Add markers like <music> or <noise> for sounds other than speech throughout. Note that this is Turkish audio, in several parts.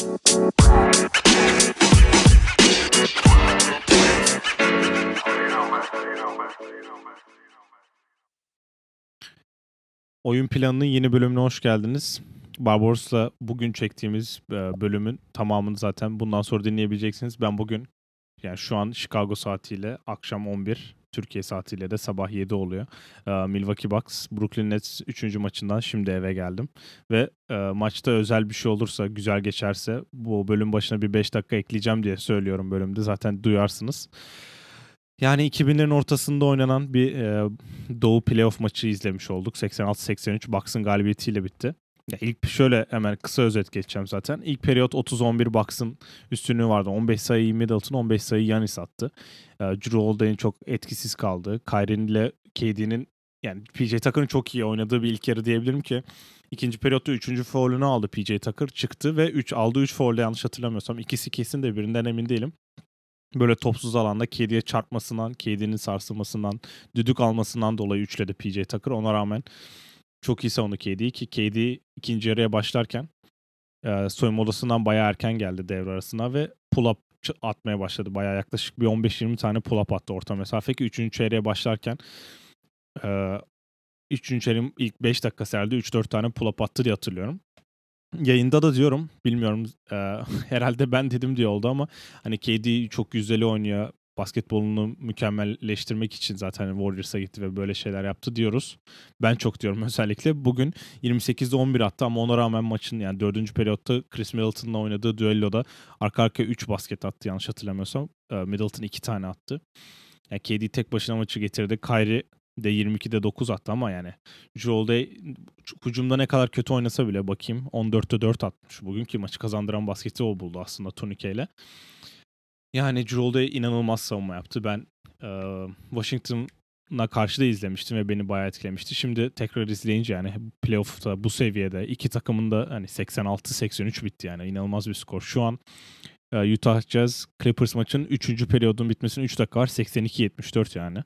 Oyun planının yeni bölümüne hoş geldiniz. Barbaros'la bugün çektiğimiz e, bölümün tamamını zaten bundan sonra dinleyebileceksiniz. Ben bugün yani şu an Chicago saatiyle akşam 11, Türkiye saatiyle de sabah 7 oluyor. Milwaukee Bucks, Brooklyn Nets 3. maçından şimdi eve geldim. Ve maçta özel bir şey olursa, güzel geçerse bu bölüm başına bir 5 dakika ekleyeceğim diye söylüyorum bölümde. Zaten duyarsınız. Yani 2000'lerin ortasında oynanan bir e, Doğu playoff maçı izlemiş olduk. 86-83 Bucks'ın galibiyetiyle bitti. Ya ilk şöyle hemen kısa özet geçeceğim zaten. İlk periyot 30-11 Bucks'ın üstünlüğü vardı. 15 sayıyı Middleton, 15 sayı Yanis attı. E, Drew Holiday'in çok etkisiz kaldı. Kyrie'nin ile KD'nin yani PJ Tucker'ın çok iyi oynadığı bir ilk yarı diyebilirim ki ikinci periyotta üçüncü foul'ünü aldı PJ Tucker çıktı ve 3 aldığı 3 foul'de yanlış hatırlamıyorsam ikisi kesin de birinden emin değilim böyle topsuz alanda KD'ye çarpmasından, KD'nin sarsılmasından, düdük almasından dolayı üçledi PJ Tucker. Ona rağmen çok iyi savundu KD'yi ki KD ikinci yarıya başlarken e, soyunma odasından bayağı erken geldi devre arasında ve pull-up atmaya başladı. Bayağı yaklaşık bir 15-20 tane pull-up attı orta mesafe ki 3. çeyreğe başlarken e, 3. çeyreğin ilk 5 dakika herhalde 3-4 tane pull-up attı diye hatırlıyorum yayında da diyorum bilmiyorum e, <laughs> herhalde ben dedim diye oldu ama hani KD çok güzel oynuyor basketbolunu mükemmelleştirmek için zaten Warriors'a gitti ve böyle şeyler yaptı diyoruz. Ben çok diyorum <laughs> özellikle. Bugün 28'de 11 attı ama ona rağmen maçın yani 4. periyotta Chris Middleton'la oynadığı düelloda arka arkaya 3 basket attı yanlış hatırlamıyorsam. Middleton 2 tane attı. Yani KD tek başına maçı getirdi. Kyrie de 22'de 9 attı ama yani Joel hücumda ne kadar kötü oynasa bile bakayım 14'te 4 atmış. Bugünkü maçı kazandıran basketi o buldu aslında Tonike ile. Yani Joel inanılmaz savunma yaptı. Ben e, Washington'a karşı da izlemiştim ve beni bayağı etkilemişti. Şimdi tekrar izleyince yani playoff'ta bu seviyede iki takımın da hani 86-83 bitti yani inanılmaz bir skor. Şu an Utah Jazz Clippers maçın 3. periyodun bitmesine 3 dakika var 82-74 yani.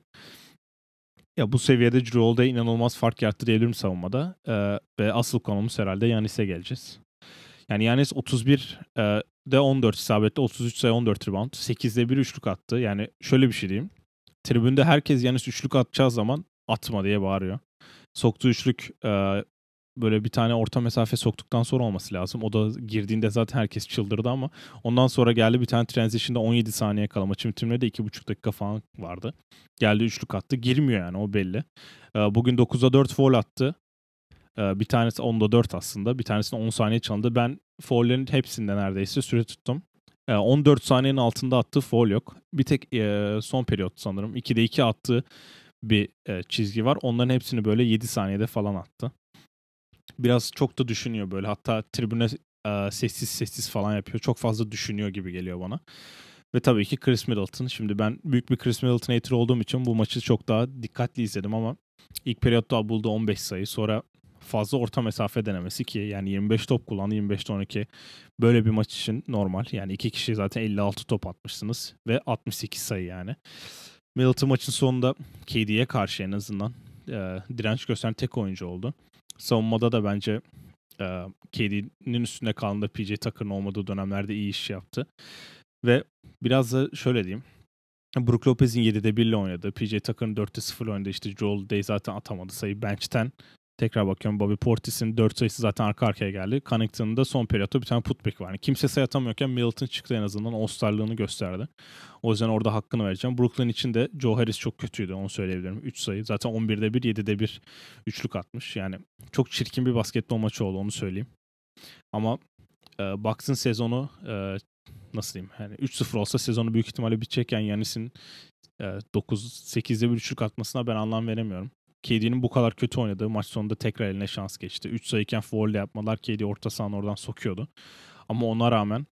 Ya bu seviyede Holiday inanılmaz fark yarattı diyebilirim savunmada. Ee, ve asıl konumuz herhalde Yanis'e geleceğiz. Yani Yanis 31 e, de 14 isabetli, 33 sayı 14 rebound. 8'de 1 üçlük attı. Yani şöyle bir şey diyeyim. Tribünde herkes Yanis üçlük atacağı zaman atma diye bağırıyor. Soktuğu üçlük e, böyle bir tane orta mesafe soktuktan sonra olması lazım. O da girdiğinde zaten herkes çıldırdı ama ondan sonra geldi bir tane transition'da 17 saniye kala maçın bitimine de 2,5 dakika falan vardı. Geldi üçlük attı. Girmiyor yani o belli. Ee, bugün 9'da 4 foul attı. Ee, bir tanesi 10'da 4 aslında. Bir tanesinde 10 saniye çalındı. Ben foul'lerin hepsinde neredeyse süre tuttum. 14 ee, saniyenin altında attığı foul yok. Bir tek e, son periyot sanırım. 2'de 2 attığı bir e, çizgi var. Onların hepsini böyle 7 saniyede falan attı biraz çok da düşünüyor böyle. Hatta tribüne e, sessiz sessiz falan yapıyor. Çok fazla düşünüyor gibi geliyor bana. Ve tabii ki Chris Middleton. Şimdi ben büyük bir Chris Middleton hater olduğum için bu maçı çok daha dikkatli izledim ama ilk periyotta buldu 15 sayı. Sonra fazla orta mesafe denemesi ki yani 25 top kullandı 25'te 12 böyle bir maç için normal. Yani iki kişi zaten 56 top atmışsınız ve 68 sayı yani. Middleton maçın sonunda KD'ye karşı en azından e, direnç gösteren tek oyuncu oldu. Savunmada da bence e, KD'nin üstünde kalan da PJ Tucker'ın olmadığı dönemlerde iyi iş yaptı. Ve biraz da şöyle diyeyim. Brook Lopez'in 7'de 1 ile oynadı. PJ Tucker'ın 4'te 0 oynadı. İşte Joel Day zaten atamadı sayı. Bench'ten tekrar bakıyorum. Bobby Portis'in 4 sayısı zaten arka arkaya geldi. Connington'ın da son periyotta bir tane putback var. Yani kimse sayı atamıyorken Middleton çıktı en azından. All-Star'lığını gösterdi. O yüzden orada hakkını vereceğim. Brooklyn için de Joe Harris çok kötüydü onu söyleyebilirim. 3 sayı. Zaten 11'de 1, 7'de 1 üçlük atmış. Yani çok çirkin bir basketbol maçı oldu onu söyleyeyim. Ama e, Bucks'ın sezonu e, nasıl diyeyim? Yani 3-0 olsa sezonu büyük ihtimalle bitecekken Yanis'in e, 9-8'de bir üçlük atmasına ben anlam veremiyorum. KD'nin bu kadar kötü oynadığı maç sonunda tekrar eline şans geçti. 3 sayıken foul yapmalar KD orta sahanın oradan sokuyordu. Ama ona rağmen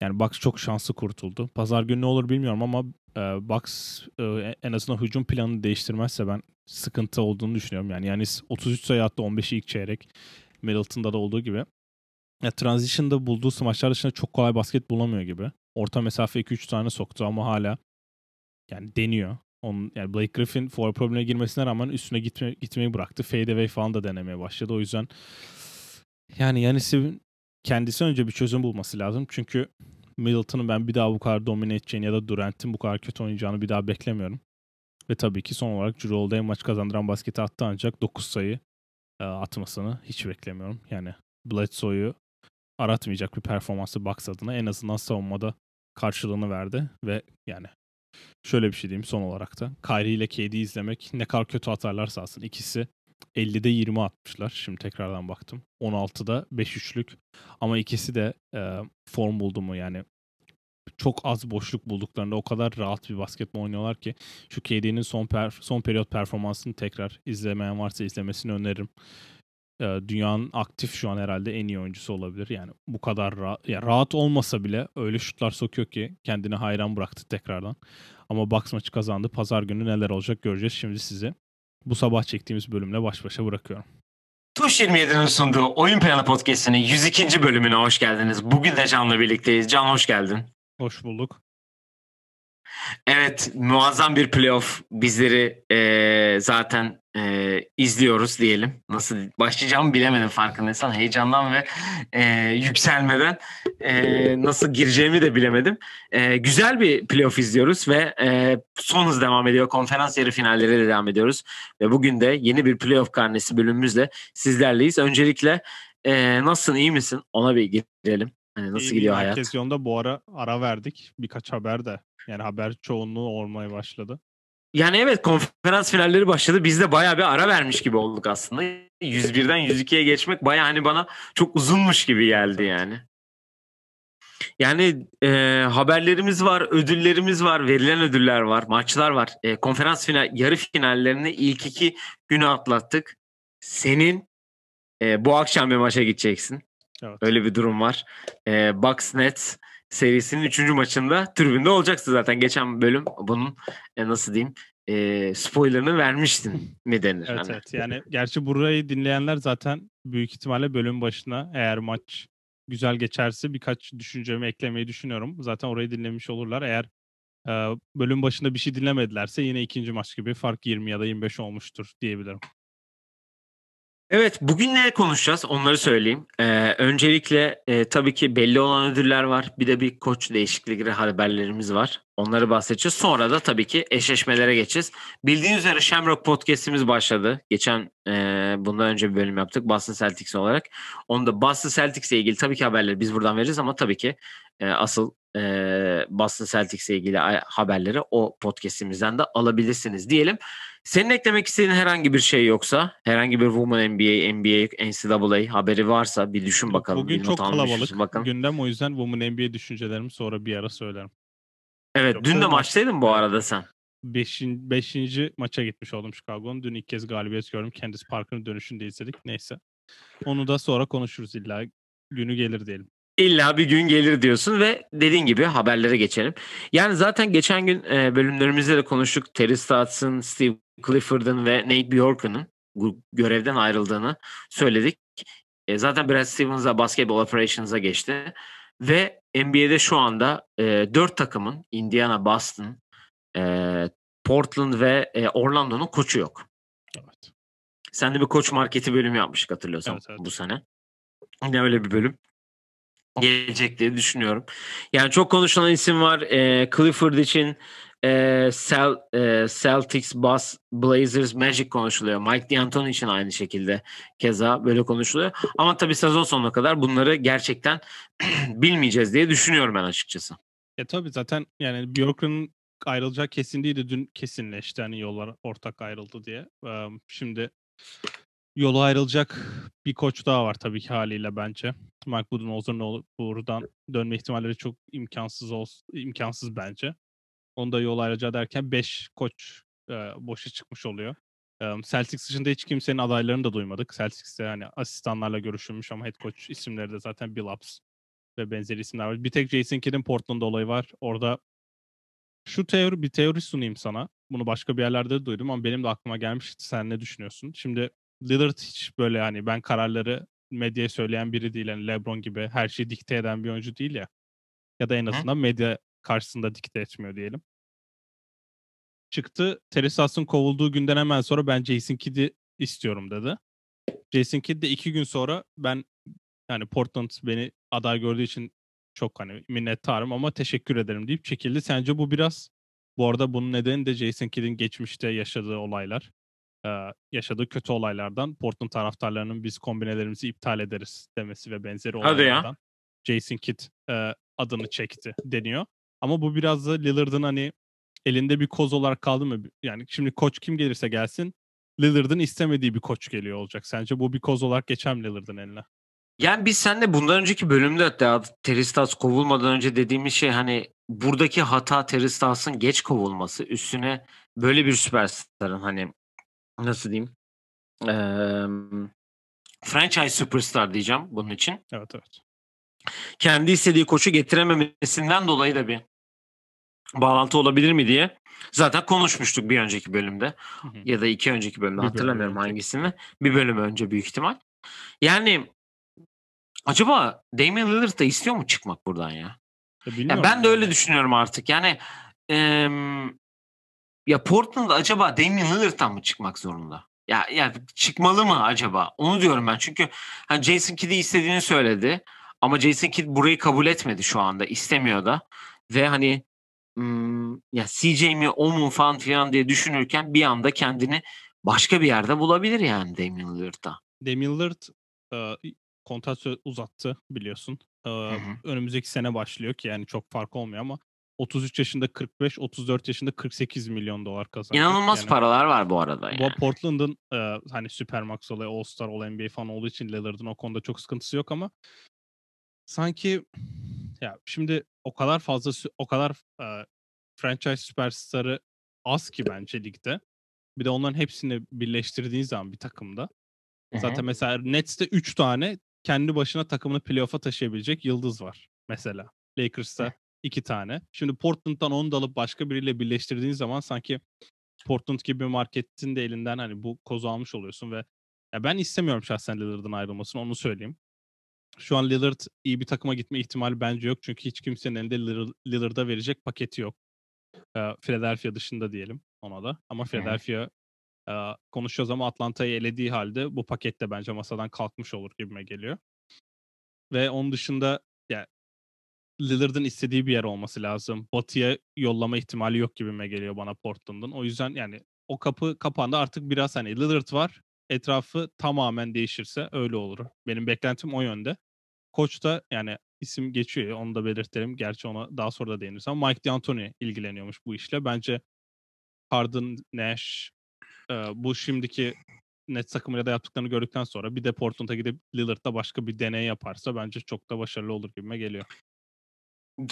yani Bucks çok şanslı kurtuldu. Pazar günü ne olur bilmiyorum ama e, Bucks e, en azından hücum planını değiştirmezse ben sıkıntı olduğunu düşünüyorum. Yani yani 33 sayı attı 15'i ilk çeyrek. Middleton'da da olduğu gibi. Ya, transition'da bulduğu smaçlar dışında çok kolay basket bulamıyor gibi. Orta mesafe 2-3 tane soktu ama hala yani deniyor. Onun, yani Blake Griffin foul problemine girmesine rağmen üstüne gitme, gitmeyi bıraktı. Fade away falan da denemeye başladı. O yüzden yani Yanis'i kendisi önce bir çözüm bulması lazım. Çünkü Middleton'ın ben bir daha bu kadar domine edeceğini ya da Durant'in bu kadar kötü oynayacağını bir daha beklemiyorum. Ve tabii ki son olarak Drew maç kazandıran basketi attı ancak 9 sayı e, atmasını hiç beklemiyorum. Yani Bledsoe'yu aratmayacak bir performansı Bucks adına en azından savunmada karşılığını verdi ve yani şöyle bir şey diyeyim son olarak da Kyrie ile KD'yi izlemek ne kadar kötü atarlarsa alsın ikisi 50'de 20 atmışlar. Şimdi tekrardan baktım. 16'da 5 üçlük. Ama ikisi de e, form buldu mu yani çok az boşluk bulduklarında o kadar rahat bir basketbol oynuyorlar ki şu KD'nin son per, son periyot performansını tekrar izlemeyen varsa izlemesini öneririm. Ee, dünyanın aktif şu an herhalde en iyi oyuncusu olabilir. Yani bu kadar rahat, ya rahat olmasa bile öyle şutlar sokuyor ki kendini hayran bıraktı tekrardan. Ama Bucks maçı kazandı. Pazar günü neler olacak göreceğiz. Şimdi sizi bu sabah çektiğimiz bölümle baş başa bırakıyorum. Tuş 27'nin sunduğu Oyun Planı Podcast'inin 102. bölümüne hoş geldiniz. Bugün de Can'la birlikteyiz. Can hoş geldin. Hoş bulduk. Evet muazzam bir playoff bizleri e, zaten e, izliyoruz diyelim. Nasıl başlayacağımı bilemedim farkındaysan heyecandan ve e, yükselmeden e, nasıl gireceğimi de bilemedim. E, güzel bir playoff izliyoruz ve e, son hız devam ediyor. Konferans yarı finalleri de devam ediyoruz. Ve bugün de yeni bir playoff karnesi bölümümüzle sizlerleyiz. Öncelikle e, nasılsın iyi misin ona bir girelim. Hani nasıl İyi, gidiyor hayat? Herkes yolunda bu ara ara verdik. Birkaç haber de. Yani haber çoğunluğu olmaya başladı. Yani evet konferans finalleri başladı. Biz de bayağı bir ara vermiş gibi olduk aslında. 101'den 102'ye geçmek bayağı hani bana çok uzunmuş gibi geldi yani. Yani e, haberlerimiz var, ödüllerimiz var, verilen ödüller var, maçlar var. E, konferans final, yarı finallerini ilk iki günü atlattık. Senin e, bu akşam bir maça gideceksin. Evet. Öyle bir durum var. E, Bucks Nets serisinin 3. maçında tribünde olacaksın zaten. Geçen bölüm bunun e, nasıl diyeyim e, spoilerını vermiştin mi denir? Evet hani. evet. Yani gerçi burayı dinleyenler zaten büyük ihtimalle bölüm başına eğer maç güzel geçerse birkaç düşüncemi eklemeyi düşünüyorum. Zaten orayı dinlemiş olurlar. Eğer e, bölüm başında bir şey dinlemedilerse yine ikinci maç gibi fark 20 ya da 25 olmuştur diyebilirim. Evet bugün ne konuşacağız onları söyleyeyim. Ee, öncelikle e, tabii ki belli olan ödüller var. Bir de bir koç değişikliği haberlerimiz var. Onları bahsedeceğiz. Sonra da tabii ki eşleşmelere geçeceğiz. Bildiğiniz üzere Shamrock Podcast'imiz başladı. Geçen e, bundan önce bir bölüm yaptık. Boston Celtics olarak. Onda Boston Celtics ile ilgili tabii ki haberleri biz buradan vereceğiz ama tabii ki e, asıl e, Boston Celtics ile ilgili haberleri o podcast'imizden de alabilirsiniz diyelim. Senin eklemek istediğin herhangi bir şey yoksa, herhangi bir Women NBA, NBA, NCAA haberi varsa bir düşün bakalım. Bugün çok kalabalık bakalım. gündem o yüzden Women NBA düşüncelerimi sonra bir ara söylerim. Evet Yoksa dün de maç- maçtaydın bu arada sen. Beşin, beşinci maça gitmiş oldum Chicago'nun. Dün ilk kez galibiyet gördüm. Candice Parker'ın dönüşünü de izledik. Neyse. Onu da sonra konuşuruz illa. Günü gelir diyelim. İlla bir gün gelir diyorsun ve dediğin gibi haberlere geçelim. Yani zaten geçen gün e, bölümlerimizde de konuştuk. Terry Stotts'ın, Steve Clifford'ın ve Nate Bjork'un görevden ayrıldığını söyledik. E, zaten Brad Stevens da Basketball Operations'a geçti. Ve NBA'de şu anda e, 4 takımın Indiana, Boston, e, Portland ve e, Orlando'nun koçu yok. Evet. Sen de bir koç marketi bölümü yapmıştık hatırlıyorsan Evet, evet. bu sene. Yine öyle bir bölüm gelecek diye düşünüyorum. Yani çok konuşulan isim var. E, Clifford için e, Cel, e, Celtics, Bus, Blazers, Magic konuşuluyor. Mike D'Antoni için aynı şekilde keza böyle konuşuluyor. Ama tabii sezon sonuna kadar bunları gerçekten <clears throat> bilmeyeceğiz diye düşünüyorum ben açıkçası. Ya tabii zaten yani Bjork'un ayrılacağı kesin değildi. Dün kesinleşti hani yollar ortak ayrıldı diye. Şimdi yolu ayrılacak bir koç daha var tabii ki haliyle bence. Mike Budenholzer'ın buradan dönme ihtimalleri çok imkansız olsun, imkansız bence. Onu da yol ayrılacağı derken 5 koç eee, boşa çıkmış oluyor. Eee, Celtics dışında hiç kimsenin adaylarını da duymadık. Celtics'te hani asistanlarla görüşülmüş ama head coach isimleri de zaten Billups ve benzeri isimler var. Bir tek Jason Kidd'in Portland olayı var. Orada şu teori bir teori sunayım sana. Bunu başka bir yerlerde de duydum ama benim de aklıma gelmişti. Sen ne düşünüyorsun? Şimdi Lillard hiç böyle hani ben kararları medyaya söyleyen biri değil. Yani LeBron gibi her şeyi dikte eden bir oyuncu değil ya. Ya da en Hı. azından medya karşısında dikte etmiyor diyelim. Çıktı. Terry Stotts'ın kovulduğu günden hemen sonra ben Jason Kidd'i istiyorum dedi. Jason Kidd de iki gün sonra ben Yani Portland beni aday gördüğü için çok hani minnettarım ama teşekkür ederim deyip çekildi. Sence bu biraz bu arada bunun nedeni de Jason Kidd'in geçmişte yaşadığı olaylar. Ee, yaşadığı kötü olaylardan Portland taraftarlarının biz kombinelerimizi iptal ederiz demesi ve benzeri olaylardan Jason Kidd e, adını çekti deniyor. Ama bu biraz da Lillard'ın hani elinde bir koz olarak kaldı mı? Yani şimdi koç kim gelirse gelsin Lillard'ın istemediği bir koç geliyor olacak. Sence bu bir koz olarak geçer mi Lillard'ın eline? Yani biz seninle bundan önceki bölümde hatta Teristas kovulmadan önce dediğimiz şey hani buradaki hata Teristas'ın geç kovulması üstüne böyle bir süperstarın hani nasıl diyeyim eee, franchise superstar diyeceğim bunun için. Evet evet. Kendi istediği koçu getirememesinden dolayı da bir bağlantı olabilir mi diye zaten konuşmuştuk bir önceki bölümde Hı hı. ya da iki önceki bölümde Bir bölüm hatırlamıyorum önce. hangisini. Bir bölüm önce büyük ihtimal. Yani acaba Damian Lillard da istiyor mu çıkmak buradan ya? Ya Ya bilmiyorum ben de öyle düşünüyorum artık. Yani em, ya Portland acaba Damian Lillard'dan mı çıkmak zorunda? Ya ya çıkmalı mı acaba? Onu diyorum ben. Çünkü hani Jason Kidd'i istediğini söyledi. Ama Jason Kidd burayı kabul etmedi şu anda. istemiyor da. Ve hani hmm, ya CJ mi o mu falan filan diye düşünürken bir anda kendini başka bir yerde bulabilir yani Damian Lillard'da. Damian Lillard e, kontrat uzattı biliyorsun. E, önümüzdeki sene başlıyor ki yani çok fark olmuyor ama 33 yaşında 45, 34 yaşında 48 milyon dolar kazanacak. İnanılmaz yani, paralar var bu arada yani. Bu Portland'ın e, hani Supermax olayı, All-Star, All-NBA falan olduğu için Lillard'ın o konuda çok sıkıntısı yok ama sanki ya şimdi o kadar fazla o kadar e, franchise süperstarı az ki bence ligde. Bir de onların hepsini birleştirdiğin zaman bir takımda Hı hı. Zaten mesela Nets'te 3 tane kendi başına takımını playoff'a taşıyabilecek yıldız var mesela. Lakers'ta 2 tane. Şimdi Portland'dan onu da alıp başka biriyle birleştirdiğin zaman sanki Portland gibi bir marketin de elinden hani bu kozu almış oluyorsun ve ya ben istemiyorum şahsen Lillard'ın ayrılmasını onu söyleyeyim. Şu an Lillard iyi bir takıma gitme ihtimali bence yok çünkü hiç kimsenin elinde Lillard- Lillard'a verecek paketi yok. Philadelphia dışında diyelim ona da. Ama Philadelphia konuşuyoruz ama Atlanta'yı elediği halde bu paket de bence masadan kalkmış olur gibime geliyor. Ve onun dışında ya Lillard'ın istediği bir yer olması lazım. Batı'ya yollama ihtimali yok gibime geliyor bana Portland'ın. O yüzden yani o kapı kapandı artık biraz hani Lillard var. Etrafı tamamen değişirse öyle olur. Benim beklentim o yönde. Koç da yani isim geçiyor onu da belirtelim. Gerçi ona daha sonra da değiniriz ama Mike D'Antoni ilgileniyormuş bu işle. Bence Harden, Nash, bu şimdiki Nets takımıyla da yaptıklarını gördükten sonra bir de Portland'a gidip Lillard'da başka bir deney yaparsa bence çok da başarılı olur gibime geliyor.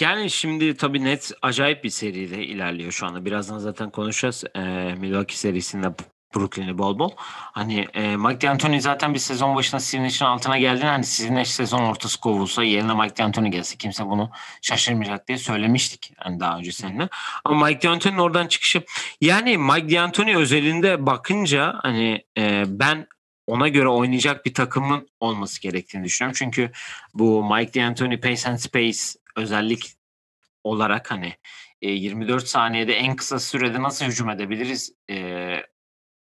Yani şimdi tabii net acayip bir seride ilerliyor şu anda. Birazdan zaten konuşacağız. Ee, Milwaukee serisinde Brooklyn'i bol bol. Hani e, Mike D'Antoni zaten bir sezon başına Steve Nash'in altına geldi. Hani Nash sezon ortası kovulsa yerine Mike D'Antoni gelse kimse bunu şaşırmayacak diye söylemiştik. hani daha önce seninle. Ama Mike D'Antoni'nin oradan çıkışı yani Mike D'Antoni özelinde bakınca hani e, ben ona göre oynayacak bir takımın olması gerektiğini düşünüyorum. Çünkü bu Mike D'Antoni Pace and Space özellik olarak hani e, 24 saniyede en kısa sürede nasıl hücum edebiliriz e,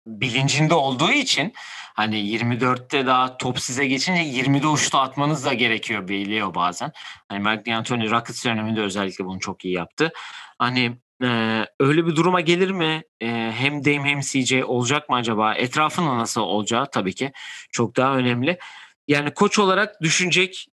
bilincinde olduğu için hani 24'te daha top size geçince 20'de uçta atmanız da gerekiyor biliyor bazen. Hani Mike D'Antoni Rockets döneminde özellikle bunu çok iyi yaptı. Hani e, öyle bir duruma gelir mi? E, hem Dame hem CJ olacak mı acaba? Etrafında nasıl olacağı tabii ki çok daha önemli. Yani koç olarak düşünecek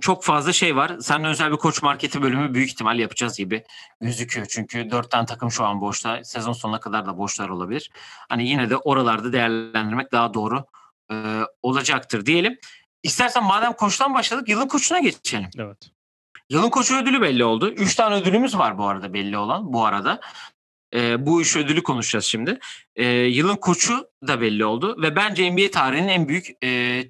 çok fazla şey var. Seninle özel bir koç marketi bölümü büyük ihtimal yapacağız gibi gözüküyor. Çünkü dört tane takım şu an boşta. Sezon sonuna kadar da boşlar olabilir. Hani yine de oralarda değerlendirmek daha doğru e, olacaktır diyelim. İstersen madem koçtan başladık yılın koçuna geçelim. Evet. Yılın koçu ödülü belli oldu. Üç tane ödülümüz var bu arada belli olan bu arada. E, bu üç ödülü konuşacağız şimdi. E, yılın koçu da belli oldu ve bence NBA tarihinin en büyük e,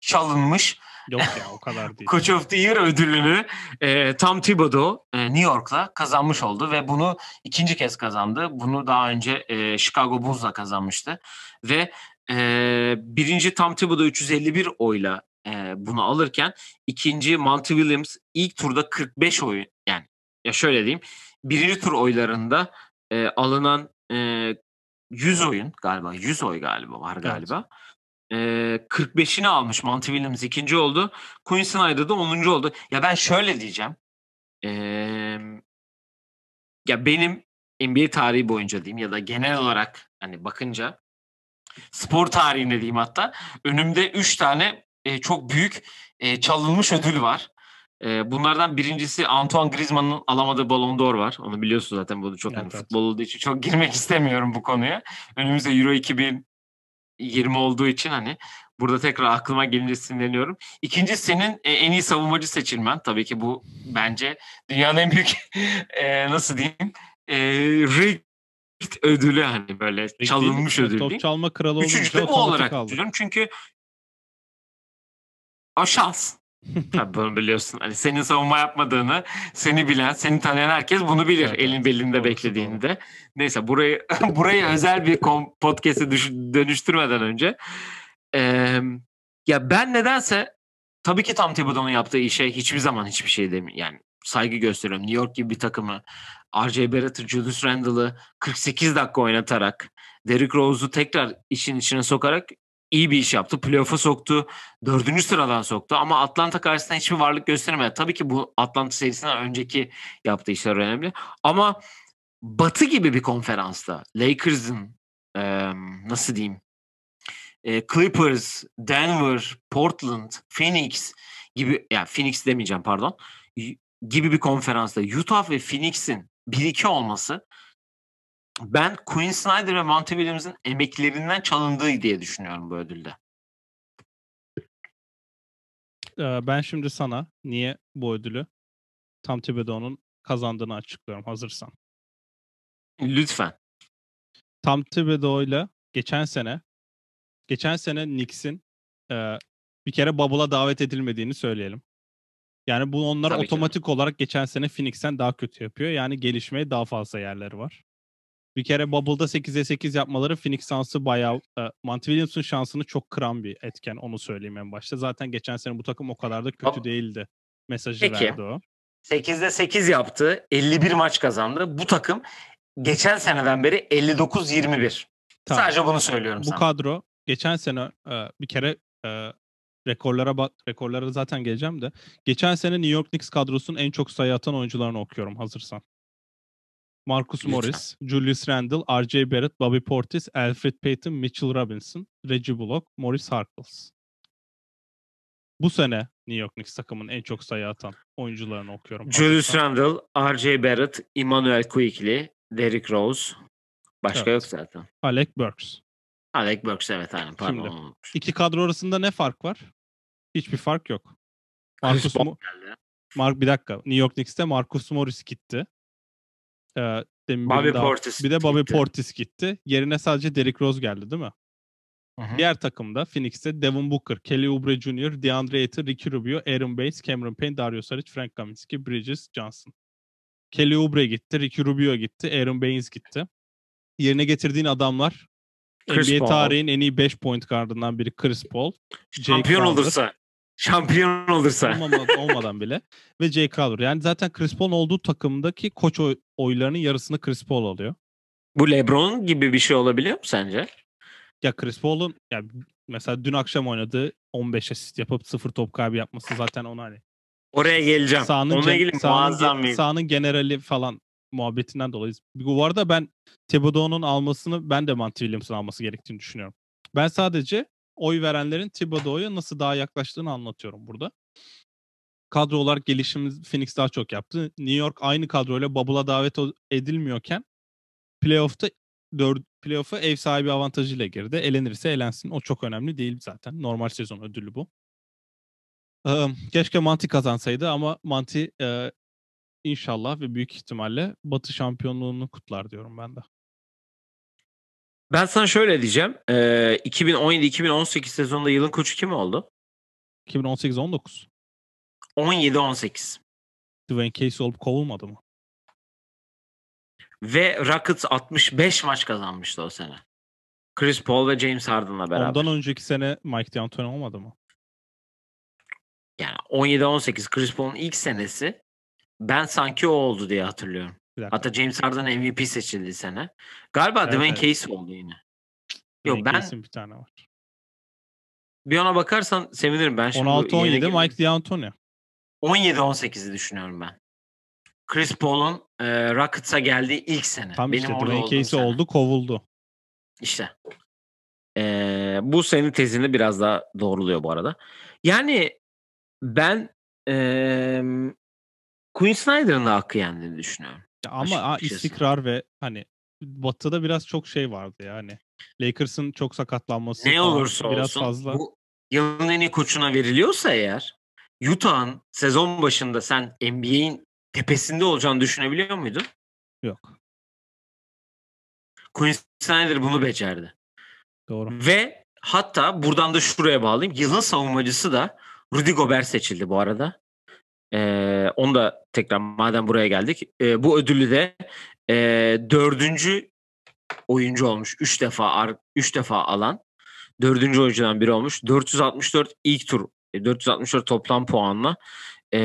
çalınmış Yok ya o kadar değil. Coach of the Year ödülünü e, Tom Thibodeau e, New York'la kazanmış oldu ve bunu ikinci kez kazandı. Bunu daha önce e, Chicago Bulls'la kazanmıştı ve e, birinci Tom Thibodeau 351 oyla e, bunu alırken ikinci Monty Williams ilk turda 45 oy yani ya şöyle diyeyim birinci tur oylarında e, alınan e, 100 oyun galiba 100 oy galiba var Evet. E, 45'ini almış. Monty Williams ikinci oldu. Quinn Snyder da 10. oldu. Ya ben şöyle diyeceğim. E, ya benim NBA tarihi boyunca diyeyim ya da genel olarak hani bakınca spor tarihine diyeyim hatta önümde 3 tane e, çok büyük e, çalınmış ödül var. E, bunlardan birincisi Antoine Griezmann'ın alamadığı Ballon d'Or var. Onu biliyorsun zaten bu çok Evet, evet. futbol olduğu için çok girmek istemiyorum bu konuya. Önümüzde Euro 2020 olduğu için hani burada tekrar aklıma gelince sinirleniyorum. İkinci senin e, en iyi savunmacı seçilmen. Tabii ki bu bence dünyanın en büyük <laughs> e, nasıl diyeyim e, rigged ödülü hani böyle çalınmış Değil, ödül Top çalma kralı Üçüncü de bu olarak düşünüyorum. Çünkü o şans. <laughs> Tabii bunu biliyorsun. Hani senin savunma yapmadığını seni bilen, seni tanıyan herkes bunu bilir. Evet, elin belinde Doğrusu beklediğinde. Neyse burayı <laughs> burayı özel bir podcast'e dönüştürmeden önce eee, ya ben nedense tabii ki Tom Thibodeau'nun yaptığı işe hiçbir zaman hiçbir şey demiyorum. Yani saygı gösteriyorum. New York gibi bir takımı R.J. Barrett'ı, Julius Randle'ı 48 dakika oynatarak Derrick Rose'u tekrar işin içine sokarak iyi bir iş yaptı. Playoff'a soktu. Dördüncü sıradan soktu. Ama Atlanta karşısında hiçbir varlık gösteremedi. Tabii ki bu Atlanta serisinden önceki yaptığı işler önemli. Ama Batı gibi bir konferansta Lakers'ın eee, nasıl diyeyim e, Clippers, Denver, Portland, Phoenix gibi ya Phoenix demeyeceğim pardon gibi bir konferansta Utah ve Phoenix'in 1-2 olması ben Quinn Snyder ve Monty Williams'ın emeklerinden çalındığı diye düşünüyorum bu ödülde. Ee, ben şimdi sana niye bu ödülü Tom Thibodeau'nun kazandığını açıklıyorum hazırsan. Lütfen. Tom Thibodeau'yla geçen sene geçen sene Knicks'in e, bir kere Bubble'a davet edilmediğini söyleyelim. Yani bu onlar Tabii ki. otomatik olarak geçen sene Phoenix'ten daha kötü yapıyor. Yani gelişmeye daha fazla yerleri var. Bir kere Bubble'da 8'e 8 yapmaları Phoenix şansı bayağı e, Monty Williams'ın şansını çok kıran bir etken onu söyleyeyim en başta. Zaten geçen sene bu takım o kadar da kötü değildi. Mesajı Peki. verdi o. 8'de 8 yaptı. 51 maç kazandı. Bu takım geçen seneden beri 59-21. Tamam. Sadece bunu söylüyorum Bu sana. kadro geçen sene e, bir kere e, rekorlara bak rekorlara zaten geleceğim de geçen sene New York Knicks kadrosunun en çok sayı atan oyuncularını okuyorum hazırsan. Marcus. Morris, Julius Randle, R.J. Barrett, Bobby Portis, Alfred Payton, Mitchell Robinson, Reggie Bullock, Morris Harkless. Bu sene New York Knicks takımının en çok sayı atan oyuncularını okuyorum. Julius. Randle, R.J. Barrett, Emmanuel Quickly, Derrick Rose. Başka Evet. yok zaten. Alec Burks. Alec Burks evet aynen pardon. Şimdi. İki kadro arasında ne fark var? Hiçbir fark yok. Marcus, Mo-. Mark bir dakika. New York Knicks'te Marcus Morris gitti. Ee, demin Bobby daha- Portis Bir de Bobby gitti. Portis gitti. Yerine sadece Derrick Rose geldi değil mi? Hı hı. Diğer takımda Phoenix'te Devin Booker, Kelly Oubre Jr., DeAndre Ayton, Ricky Rubio, Aaron Bates, Cameron Payne, Dario Saric, Frank Kaminsky, Bridges Johnson. Kelly Oubre gitti, Ricky Rubio gitti, Aaron Baines gitti. Yerine getirdiğin adamlar Chris NBA Paul. tarihin en iyi 5 point guardından biri Chris Paul. Jay Şampiyon Crowder. olursa. Şampiyon olursa. Olmama- olmadan bile. Ve Jay Crowder. Yani zaten Chris Paul'un olduğu takımdaki koç oy- oylarının yarısını Chris Paul alıyor. Bu LeBron gibi bir şey olabiliyor mu sence? Ya Chris Paul'un ya mesela dün akşam oynadığı 15 asist yapıp 0 top kaybı yapması zaten ona hani Oraya geleceğim. sahanın, Onunla gen- ilgili muazzam bir... sahanın generali falan muhabbetinden dolayı. Bu arada ben Thibodeau'nun almasını ben de Monty Williams'ın alması gerektiğini düşünüyorum. Ben sadece oy verenlerin Thibodeau'ya nasıl daha yaklaştığını anlatıyorum burada. Kadro olarak gelişimi Phoenix daha çok yaptı. New York aynı kadroyla Bubble'a davet edilmiyorken playoff'ta dört, playoff'a ev sahibi avantajıyla girdi. Elenirse elensin. O çok önemli değil zaten. Normal sezon ödülü bu. Ee, keşke Manti kazansaydı ama Manti e, inşallah ve büyük ihtimalle Batı şampiyonluğunu kutlar diyorum ben de. Ben sana şöyle diyeceğim. Ee, 2017-2018 sezonunda yılın koçu kim oldu? 2018-19. 17-18. Dwayne Casey olup kovulmadı mı? Ve Rockets 65 maç kazanmıştı o sene. Chris Paul ve James Harden'la beraber. Ondan önceki sene Mike D'Antoni olmadı mı? Yani 17-18 Chris Paul'un ilk senesi ben sanki o oldu diye hatırlıyorum. Dakika. Hatta James Harden MVP seçildiği sene. Galiba Evet, Dwayne evet. Casey oldu yine. Dwayne Yok ben Casey'in bir tane var. Bir ona bakarsan sevinirim ben. Şimdi 16-17 Mike D'Antoni. 17-18'i düşünüyorum ben. Chris Paul'un e, Rockets'a geldiği ilk sene. Tam Benim işte Dwayne sene. oldu kovuldu. İşte. E, bu senin tezini biraz daha doğruluyor bu arada. Yani ben e, Quinn Snyder'ın da hakkı yendiğini düşünüyorum. Ya ama a, Açıkçası. istikrar ve hani Batı'da biraz çok şey vardı yani. Lakers'ın çok sakatlanması Ne olursa biraz olsun fazla. bu yılın en iyi koçuna veriliyorsa eğer Utah'ın sezon başında sen NBA'in tepesinde olacağını düşünebiliyor muydun? Yok. Quinn Snyder bunu becerdi. Doğru. Ve hatta buradan da şuraya bağlayayım. Yılın savunmacısı da Rudy Gobert seçildi bu arada. Ee, onu da tekrar madem buraya geldik. ee, bu ödülü de ee, dördüncü oyuncu olmuş. Üç defa üç defa alan. Dördüncü oyuncudan biri olmuş. 464 ilk tur. e, 464 toplam puanla ee,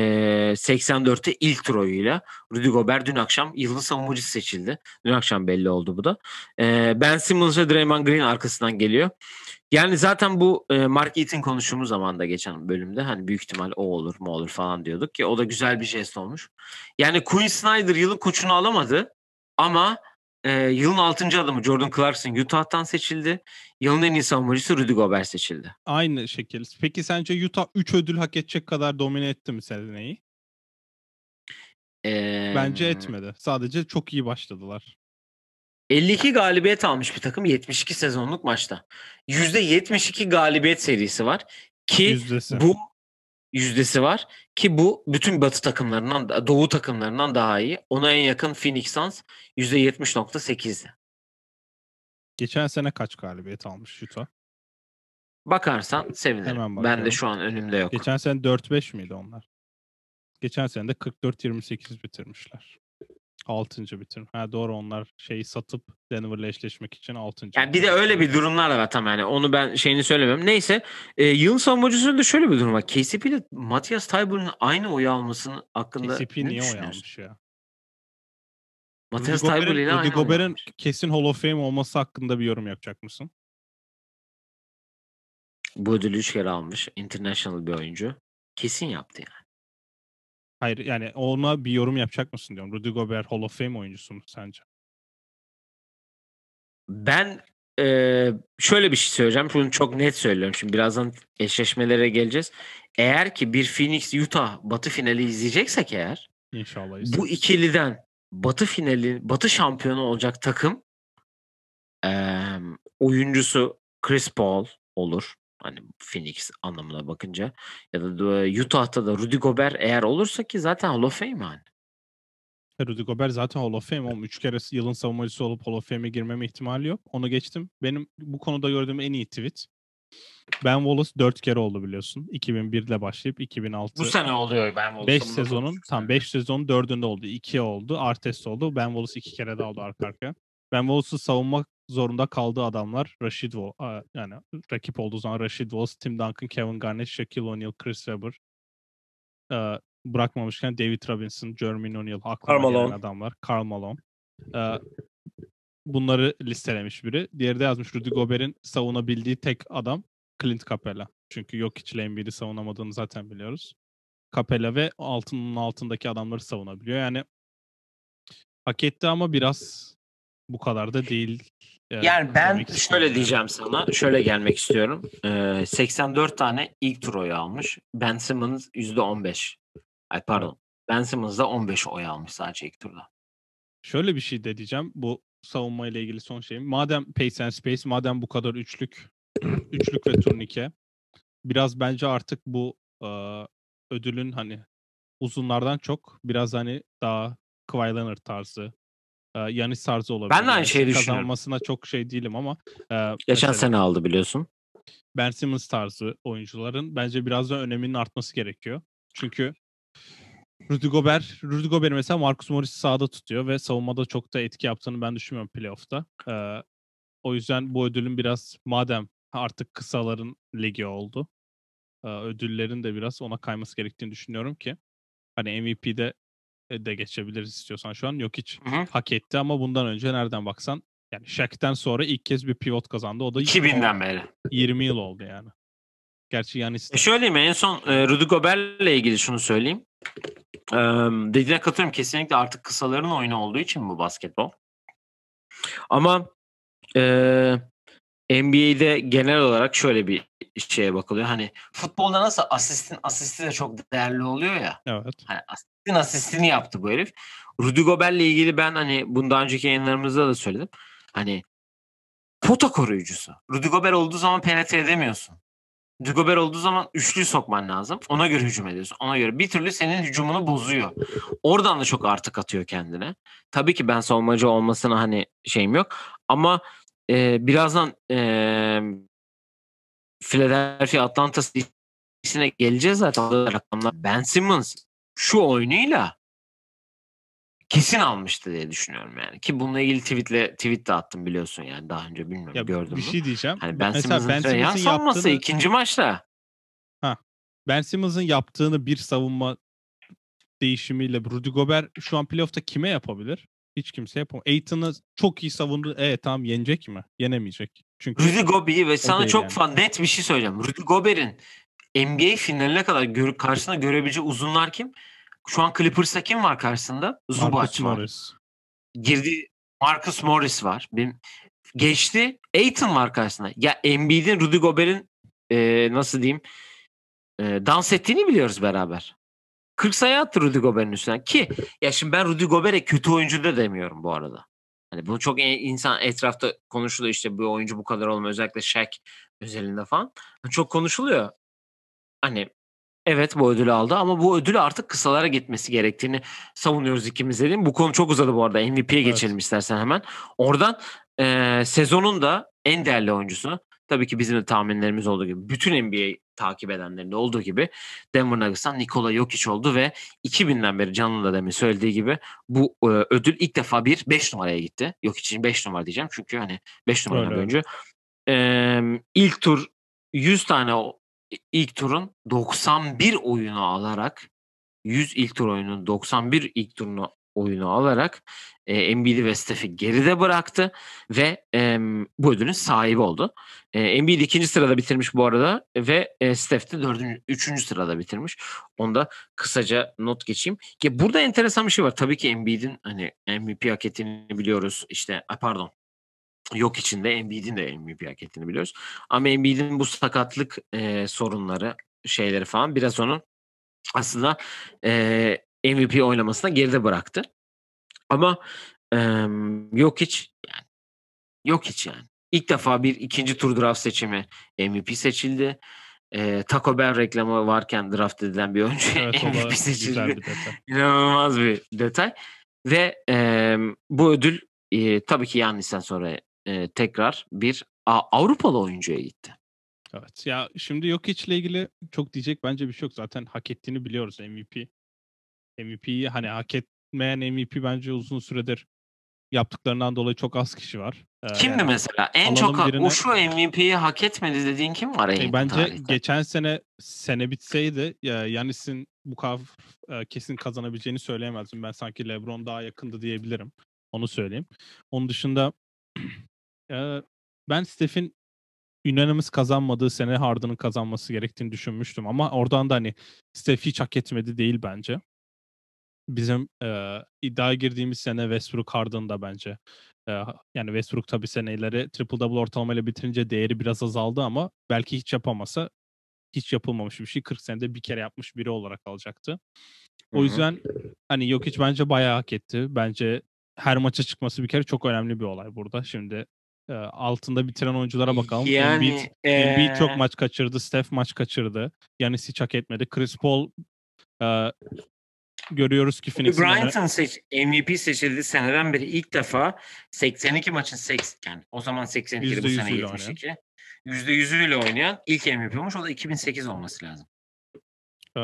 84'te ilk tur oyuyla Rudy Gobert dün akşam yılın savunmacısı seçildi. Dün akşam belli oldu bu da. Ee, ben Simmons ve Draymond Green arkasından geliyor. Yani zaten bu e, Mark Eaton konuştuğumuz zaman geçen bölümde hani büyük ihtimal o olur mu olur falan diyorduk ki o da güzel bir jest olmuş. Yani Quinn Snyder yılın koçunu alamadı ama e, yılın 6. adamı Jordan Clarkson Utah'tan seçildi. Yılın en iyi savunmacısı Rudy Gobert seçildi. Aynı şekil. Peki sence Utah 3 ödül hak edecek kadar domine etti mi seneyi? Ee, Bence etmedi. Sadece çok iyi başladılar. 52 galibiyet almış bir takım 72 sezonluk maçta. %72 galibiyet serisi var ki Yüzdesi. bu yüzdesi var ki bu bütün batı takımlarından doğu takımlarından daha iyi. Ona en yakın Phoenix Suns %70.8'di. Geçen sene kaç galibiyet almış Utah? Bakarsan sevinirim. Hemen ben de şu an önümde yok. Geçen sene 4-5 miydi onlar? Geçen sene de 44-28 bitirmişler. 6. bitir. Ha doğru onlar şeyi satıp Denver'la eşleşmek için 6. Yani bir de öyle bir durumlar var tam yani. Onu ben şeyini söylemiyorum. Neyse. E, yılın savunmacısında şöyle bir durum var. KCP ile Matthias Taibur'un aynı oy almasının hakkında KCP ne niye oy almış ya? Taibur Gobert'in, ile aynı almış. kesin Hall of Fame olması hakkında bir yorum yapacak mısın? Bu ödülü üç kere almış. International bir oyuncu. Kesin yaptı yani. Hayır yani ona bir yorum yapacak mısın diyorum. Rudy Gobert Hall of Fame oyuncusu mu sence? Ben eee, şöyle bir şey söyleyeceğim. Bunu çok net söylüyorum. Şimdi birazdan eşleşmelere geleceğiz. Eğer ki bir Phoenix Utah Batı finali izleyeceksek eğer İnşallah. bu izleriz. ikiliden Batı finali Batı şampiyonu olacak takım eee, oyuncusu Chris Paul olur. Hani Phoenix anlamına bakınca ya da Utah'ta da Rudy Gobert eğer olursa ki zaten Hall of Fame yani. E, Rudy Gobert zaten Hall of Fame oğlum. Üç kere yılın savunmacısı olup Hall of Fame'e girmeme ihtimali yok. Onu geçtim. Benim bu konuda gördüğüm en iyi tweet. Ben Wallace dört kere oldu biliyorsun. 2001'de başlayıp 2006 Bu sene oluyor ben 5 sezonun tam 5 sezonun 4'ünde oldu. 2 oldu. Artest oldu. Ben Wallace 2 kere daha oldu arka arkaya. Ben Wallace'ı savunmak zorunda kaldığı adamlar Rashid Wallace yani rakip olduğu zaman Rashid Wallace, Tim Duncan, Kevin Garnett, Shaquille O'Neal, Chris Webber e, bırakmamışken David Robinson, Jermaine O'Neal aklıma Karl gelen Malone. adamlar. Karl Malone. E, bunları listelemiş biri. Diğeri de yazmış Rudy Gobert'in savunabildiği tek adam Clint Capella. Çünkü yok hiç Embiid'i savunamadığını zaten biliyoruz. Capella ve altının altındaki adamları savunabiliyor. Yani hak etti ama biraz bu kadar da değil. E, Yani ben şöyle yani. diyeceğim sana. Şöyle gelmek istiyorum. Ee, 84 tane ilk tur oyu almış. Ben Simmons %15. Ay pardon. Ben Simmons da 15 oy almış sadece ilk turda. Şöyle bir şey de diyeceğim. Bu savunma ile ilgili son şeyim. Madem pace and space, madem bu kadar üçlük, üçlük ve turnike biraz bence artık bu e, ödülün hani uzunlardan çok biraz hani daha Kawhi Leonard tarzı, e, Yanis tarzı olabilir. Ben de aynı Yani şeyi düşünüyorum. Kazanmasına çok şey değilim ama e, Geçen mesela sene aldı biliyorsun. Ben Simmons tarzı oyuncuların bence biraz da öneminin artması gerekiyor. Çünkü Rudy Gobert, Rudy Gobert mesela Marcus Morris'i sağda tutuyor ve savunmada çok da etki yaptığını ben düşünmüyorum playoff'ta. Ee, o yüzden bu ödülün biraz madem artık kısaların ligi oldu. ödüllerin de biraz ona kayması gerektiğini düşünüyorum ki hani MVP'de de geçebiliriz istiyorsan şu an. Yok hiç Hı hı. hak etti ama bundan önce nereden baksan yani Shaq'ten sonra ilk kez bir pivot kazandı. O da 2000'den beri. 20 yıl oldu yani. Gerçi Yanis de. E şöyle mi en son e, Rudy Gobert'le ilgili şunu söyleyeyim. E, dediğine katılıyorum kesinlikle artık kısaların oyunu olduğu için bu basketbol. Ama e, NBA'de genel olarak şöyle bir şeye bakılıyor. Hani futbolda nasıl asistin asisti de çok değerli oluyor ya. Evet. Hani asistin asistini yaptı bu herif. Rudy Gobert'le ilgili ben hani bundan önceki yayınlarımızda da söyledim. Hani pota koruyucusu. Rudy Gobert olduğu zaman penetre edemiyorsun. Rudy Gobert olduğu zaman üçlü sokman lazım. Ona göre hücum ediyorsun. Ona göre bir türlü senin hücumunu bozuyor. Oradan da çok artık atıyor kendine. Tabii ki ben savunmacı olmasına hani şeyim yok. Ama e, birazdan e, Philadelphia Atlanta serisine geleceğiz zaten. Rakamlar. Ben Simmons şu oyunuyla kesin almıştı diye düşünüyorum yani. Ki bununla ilgili tweetle tweet de attım biliyorsun yani daha önce bilmiyorum Ya gördün bir şey diyeceğim. Hani Ben- Simmons'ın Ben savunması yaptığını ikinci maçta. Ben Simmons'ın yaptığını bir savunma değişimiyle Rudy Gobert şu an playoff'ta kime yapabilir? Hiç kimse yapamaz. Aiton'u çok iyi savundu. Evet tamam yenecek mi? Yenemeyecek. Çünkü Rudy Gobert'i ve sana çok yani. fan net bir şey söyleyeceğim. Rudy Gobert'in NBA finaline kadar gör, karşısında görebileceği uzunlar kim? Şu an Clippers'ta kim var karşısında? Zubac var. Morris. Girdi Marcus Morris var. Benim geçti. Aiton var karşısında. Ya Embiid'in Rudy Gobert'in e, nasıl diyeyim e, dans ettiğini biliyoruz beraber. 40 sayı attı Rudy Gobert'in üstüne ki ya şimdi ben Rudy Gobert'e kötü oyuncu da demiyorum bu arada. Hani bunu çok e- insan etrafta konuşuluyor işte bu oyuncu bu kadar olmuyor özellikle Shaq özelinde falan. Çok konuşuluyor. Hani evet bu ödülü aldı ama bu ödülü artık kısalara gitmesi gerektiğini savunuyoruz ikimiz dedim. Bu konu çok uzadı bu arada. MVP'ye Evet. geçelim istersen hemen. Oradan eee, sezonun da en değerli oyuncusu tabii ki bizim de tahminlerimiz olduğu gibi bütün NBA takip edenlerin de olduğu gibi Denver Nuggets'tan Nikola Jokic oldu ve 2000'den beri Can'ın da demin söylediği gibi bu e, ödül ilk defa bir 5 numaraya gitti. Jokic'in 5 numara diyeceğim çünkü hani 5 numaradan Öyle, oyuncu. Eee ilk tur 100 tane o- ilk turun 91 oyunu alarak 100 ilk tur oyunun 91 ilk turunu oyunu alarak e, Embiid'i ve Steph'i geride bıraktı ve e, bu ödülün sahibi oldu. E, Embiid ikinci sırada bitirmiş bu arada ve e, Steph de dördüncü, üçüncü sırada bitirmiş. Onu da kısaca not geçeyim. Ki burada enteresan bir şey var. Tabii ki Embiid'in hani MVP hak ettiğini biliyoruz. İşte pardon yok içinde Embiid'in de MVP hak ettiğini biliyoruz. Ama Embiid'in bu sakatlık e, sorunları şeyleri falan biraz onu aslında e, MVP oynamasına geride bıraktı. Ama e, yok hiç yani yok hiç yani. İlk defa bir ikinci tur draft seçimi MVP seçildi. E, Taco Bell reklamı varken draft edilen bir oyuncu Evet <laughs> MVP seçildi. bir. İnanılmaz bir detay. Ve e, bu ödül e, tabii ki Yannis'ten sonra e, tekrar bir A- Avrupalı oyuncuya gitti. Evet. Ya şimdi Jokic ile ilgili çok diyecek bence bir şey yok. Zaten hak ettiğini biliyoruz MVP. MVP'yi hani hak etmeyen MVP bence uzun süredir yaptıklarından dolayı çok az kişi var. Ee, Kimdi yani, mesela? En çok birine- o şu MVP'yi hak etmedi dediğin kim var e, bence tarihte? geçen sene sene bitseydi ya Yanis'in bu kadar e, kesin kazanabileceğini söyleyemezdim. Ben sanki LeBron daha yakındı diyebilirim. Onu söyleyeyim. Onun dışında <clears throat> e, ben Steph'in unanimous kazanmadığı sene Harden'ın kazanması gerektiğini düşünmüştüm ama oradan da hani Steph hiç hak etmedi değil bence. Bizim e, iddiaya girdiğimiz sene Westbrook Harden da bence. E, yani Westbrook tabii seneleri triple double ortalamayla bitirince değeri biraz azaldı ama belki hiç yapamasa hiç yapılmamış bir şey 40 senede bir kere yapmış biri olarak alacaktı. O Hı hı. yüzden hani Jokic bence bayağı hak etti. Bence her maça çıkması bir kere çok önemli bir olay burada. Şimdi e, altında bitiren oyunculara bakalım. Yani Embiid, Embiid çok maç kaçırdı. Steph maç kaçırdı. Yanis hiç hak etmedi. Chris Paul e, görüyoruz ki Phoenix'in Bryant'ın seç, MVP seçildiği seneden beri ilk defa 82 maçın 80 o zaman 82 bu sene %100'üyle oynayan. 72. %100'üyle oynayan ilk MVP olmuş. O da 2008 olması lazım. e,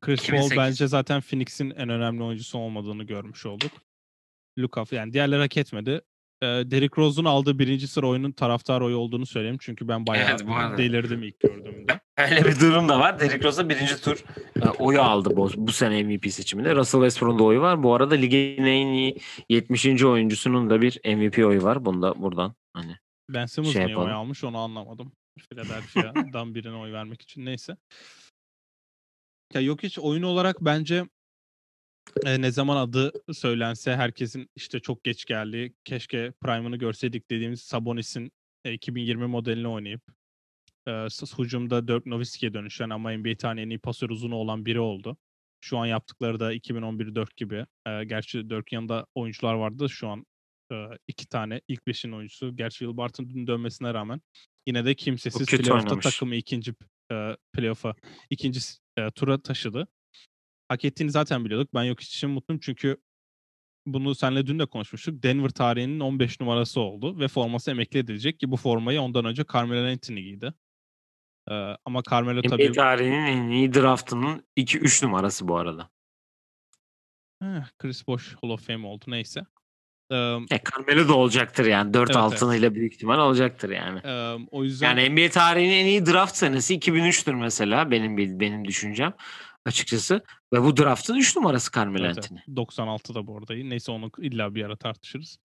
Chris 2008. Paul bence zaten Phoenix'in en önemli oyuncusu olmadığını görmüş olduk. Luka yani diğerleri hak etmedi. E, Derrick Rose'un aldığı birinci sıra oyunun taraftar oyu olduğunu söyleyeyim. Çünkü ben bayağı Evet, bu arada. delirdim ilk gördüğümde. <laughs> Öyle bir durum da var. Derrick Rose'a birinci tur e, oyu aldı bu, bu sene MVP seçiminde. Russell Westbrook'un da oyu var. Bu arada ligin en iyi 70. oyuncusunun da bir MVP oyu var. Bunda buradan hani Ben Simmons Şey niye oy almış onu anlamadım. Philadelphia'dan birine oy vermek için. Neyse. Ya yok hiç oyun olarak bence e, ne zaman adı söylense herkesin işte çok geç geldiği, keşke Prime'ını görseydik dediğimiz Sabonis'in e, 2020 modelini oynayıp e, hücumda Dirk Nowitzki'ye dönüşen ama NBA tane en iyi pasör uzunu olan biri oldu. Şu an yaptıkları da 2011-4 gibi. E, gerçi Dirk'in yanında oyuncular vardı. Şu an e, iki tane ilk beşin oyuncusu. Gerçi Will Barton'un dönmesine rağmen yine de kimsesiz playoff'ta takımı ikinci e, playoff'a ikinci e, tura taşıdı. Hak ettiğini zaten biliyorduk. Ben yok için mutluyum çünkü bunu seninle dün de konuşmuştuk. Denver tarihinin 15 numarası oldu ve forması emekli edilecek ki bu formayı ondan önce Carmelo Anthony giydi. Ee, ama Carmelo NBA tabii... tarihinin en iyi draftının 2-3 numarası bu arada. Heh, Chris Bosh Hall of Fame oldu neyse. Ee, e, Carmelo da olacaktır yani. 4 evet, altınıyla evet. büyük ihtimal olacaktır yani. Ee, o yüzden yani NBA tarihinin en iyi draft senesi 2003'tür mesela benim benim düşüncem açıkçası. Ve bu draftın 3 numarası Carmelo evet, Anthony. 96'da bu arada. Neyse onu illa bir ara tartışırız.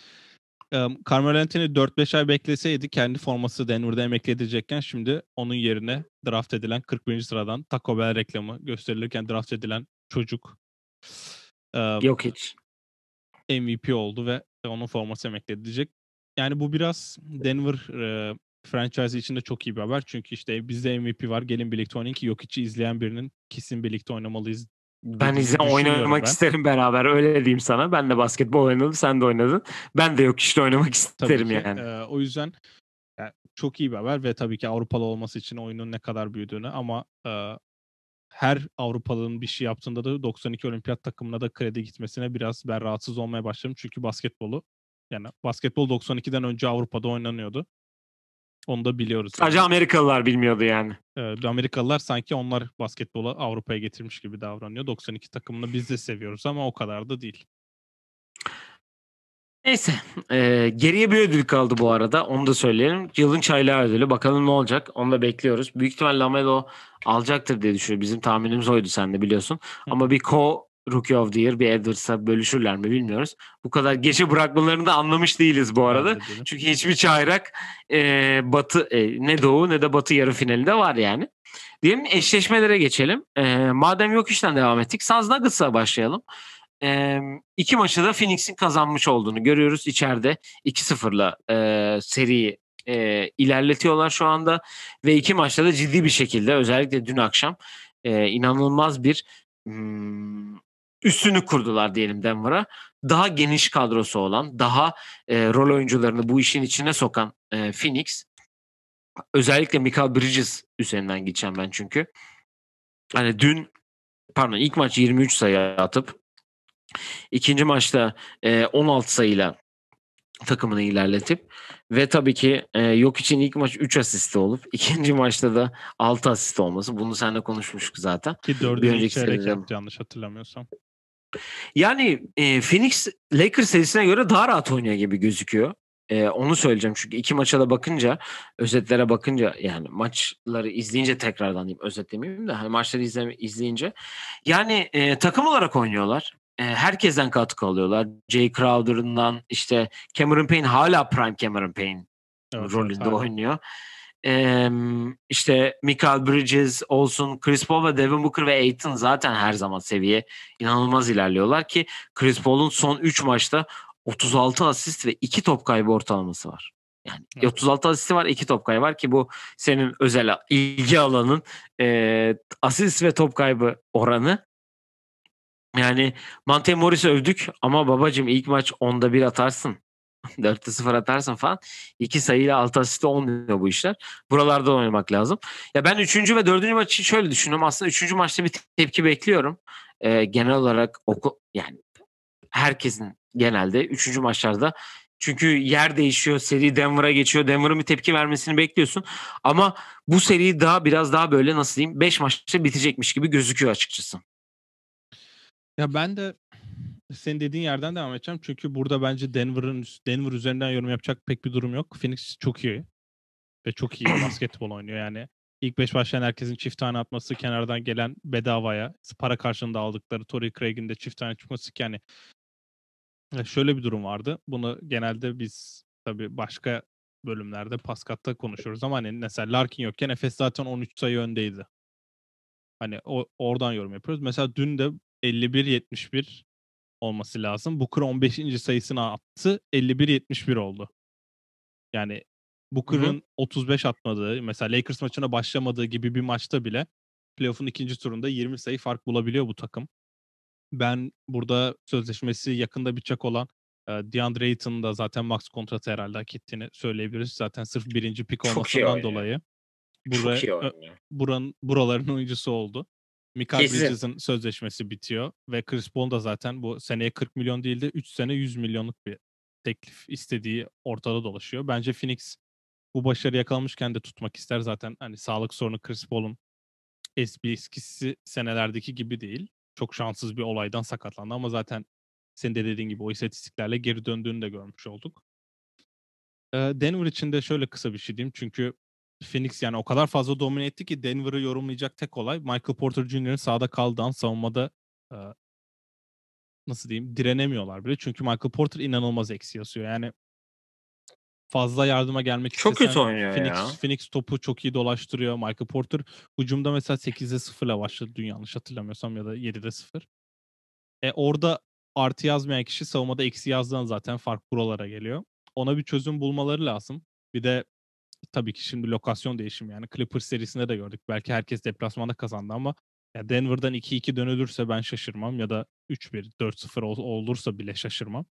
Carmelo Anthony 4-5 ay bekleseydi kendi forması Denver'da emekli edilecekken şimdi onun yerine draft edilen 41. sıradan Taco Bell reklamı gösterilirken draft edilen çocuk Yok hiç. MVP oldu ve onun forması emekli edilecek. Yani bu biraz Denver e, franchise için de çok iyi bir haber. Çünkü işte bizde MVP var. Gelin birlikte oynayın ki yok içi izleyen birinin kesin birlikte oynamalıyız ben izle oynamak ben. isterim beraber öyle diyeyim sana. Ben de basketbol oynadım sen de oynadın. Ben de yok işte oynamak isterim ki, yani. E, o yüzden yani çok iyi bir haber ve tabii ki Avrupalı olması için oyunun ne kadar büyüdüğünü ama e, her Avrupalı'nın bir şey yaptığında da 92 olimpiyat takımına da kredi gitmesine biraz ben rahatsız olmaya başladım. Çünkü basketbolu yani basketbol 92'den önce Avrupa'da oynanıyordu. Onu da biliyoruz. Sadece yani. Amerikalılar bilmiyordu yani. Evet, Amerikalılar sanki onlar basketbolu Avrupa'ya getirmiş gibi davranıyor. 92 takımını biz de seviyoruz ama o kadar da değil. Neyse. E, geriye bir ödül kaldı bu arada. Onu da söyleyelim. Yılın çaylağı ödülü. Bakalım ne olacak. Onu da bekliyoruz. Büyük ihtimal Lamelo alacaktır diye düşünüyorum. Bizim tahminimiz oydu sen de biliyorsun. Ama bir co Rookie of the Year bir Edwards'a bölüşürler mi bilmiyoruz. Bu kadar geçe bırakmalarını da anlamış değiliz bu arada. Çünkü hiçbir çayrak e, batı e, ne doğu ne de batı yarı finalinde var yani. Diyelim eşleşmelere geçelim. E, madem yok işten devam ettik. Suns Nuggets'a başlayalım. E, iki maçı da Phoenix'in kazanmış olduğunu görüyoruz. içeride 2-0'la e, seriyi e, ilerletiyorlar şu anda. Ve iki maçta da ciddi bir şekilde özellikle dün akşam e, inanılmaz bir hmm, üstünü kurdular diyelim Denver'a. Daha geniş kadrosu olan, daha e, rol oyuncularını bu işin içine sokan e, Phoenix özellikle Michael Bridges üzerinden geçeceğim ben çünkü. Hani dün pardon ilk maç 23 sayı atıp ikinci maçta e, 16 sayıyla takımını ilerletip ve tabii ki e, yok için ilk maç 3 asisti olup ikinci maçta da 6 asist olması. Bunu seninle konuşmuştuk zaten. Ki dördüncü çeyrek yanlış hatırlamıyorsam. Yani e, Phoenix Lakers serisine göre daha rahat oynuyor gibi gözüküyor. E, onu söyleyeceğim çünkü iki maça da bakınca özetlere bakınca yani maçları izleyince tekrardan diyeyim özetlemeyeyim de hani maçları izleme, izleyince yani e, takım olarak oynuyorlar. E, herkesten katkı alıyorlar. Jay Crowder'ından işte Cameron Payne hala prime Cameron Payne evet, rolünde evet, oynuyor. Ee, işte Michael Bridges olsun, Chris Paul ve Devin Booker ve Aiton zaten her zaman seviye inanılmaz ilerliyorlar ki Chris Paul'un son 3 maçta 36 asist ve 2 top kaybı ortalaması var. Yani evet. 36 asisti var, 2 top kaybı var ki bu senin özel ilgi alanın e, asist ve top kaybı oranı. Yani Monte Morris'i övdük ama babacım ilk maç onda bir atarsın. 4'te 0 atarsın falan. 2 sayıyla 6 asiste olmuyor bu işler. Buralarda oynamak lazım. Ya ben 3. ve 4. maçı şöyle düşünüyorum. Aslında 3. maçta bir tepki bekliyorum. Ee, genel olarak oku yani herkesin genelde 3. maçlarda çünkü yer değişiyor. Seri Denver'a geçiyor. Denver'ın bir tepki vermesini bekliyorsun. Ama bu seri daha biraz daha böyle nasıl diyeyim 5 maçta bitecekmiş gibi gözüküyor açıkçası. Ya ben de senin dediğin yerden devam edeceğim. Çünkü burada bence Denver'ın Denver üzerinden yorum yapacak pek bir durum yok. Phoenix çok iyi ve çok iyi <clears throat> basketbol oynuyor yani. İlk beş başlayan herkesin çift tane atması, kenardan gelen bedavaya para karşılığında aldıkları Torrey Craig'in de çift tane çıkması ki yani şöyle bir durum vardı. Bunu genelde biz tabii başka bölümlerde Paskat'ta konuşuyoruz ama hani mesela Larkin yokken Efes zaten 13 sayı öndeydi. Hani o, oradan yorum yapıyoruz. Mesela dün de 51-71 olması lazım. Booker 15. sayısını attı. 51-71 oldu. Yani Booker'ın 35 atmadığı, mesela Lakers maçına başlamadığı gibi bir maçta bile playoff'un ikinci turunda 20 sayı fark bulabiliyor bu takım. Ben burada sözleşmesi yakında bitecek olan e, DeAndre Ayton'un da zaten max kontratı herhalde hak ettiğini söyleyebiliriz. Zaten sırf birinci pik olmasından dolayı. Buraya, oynuyor. buranın, buraların oyuncusu oldu. Mikael Kesin. Bridges'in sözleşmesi bitiyor ve Chris Paul da zaten bu seneye 40 milyon değil de 3 sene 100 milyonluk bir teklif istediği ortada dolaşıyor. Bence Phoenix bu başarı yakalamışken de tutmak ister zaten. Hani sağlık sorunu Chris Paul'un eski eskisi senelerdeki gibi değil. Çok şanssız bir olaydan sakatlandı ama zaten senin de dediğin gibi o istatistiklerle geri döndüğünü de görmüş olduk. Denver için de şöyle kısa bir şey diyeyim. Çünkü Phoenix yani o kadar fazla domine etti ki Denver'ı yorumlayacak tek olay Michael Porter Jr.'ın sahada kaldığı an savunmada e, nasıl diyeyim direnemiyorlar bile. Çünkü Michael Porter inanılmaz eksi yazıyor. Yani fazla yardıma gelmek Çok istesen kötü oynuyor Phoenix, ya. Phoenix topu çok iyi dolaştırıyor. Michael Porter hücumda mesela 8'de 0 ile başladı dün yanlış hatırlamıyorsam ya da 7'de 0. E orada artı yazmayan kişi savunmada eksi yazdığında zaten fark buralara geliyor. Ona bir çözüm bulmaları lazım. Bir de tabii ki şimdi lokasyon değişimi yani Clippers serisinde de gördük. Belki herkes deplasmanda kazandı ama ya Denver'dan 2-2 dönülürse ben şaşırmam ya da 3-1, 4-0 ol- olursa bile şaşırmam.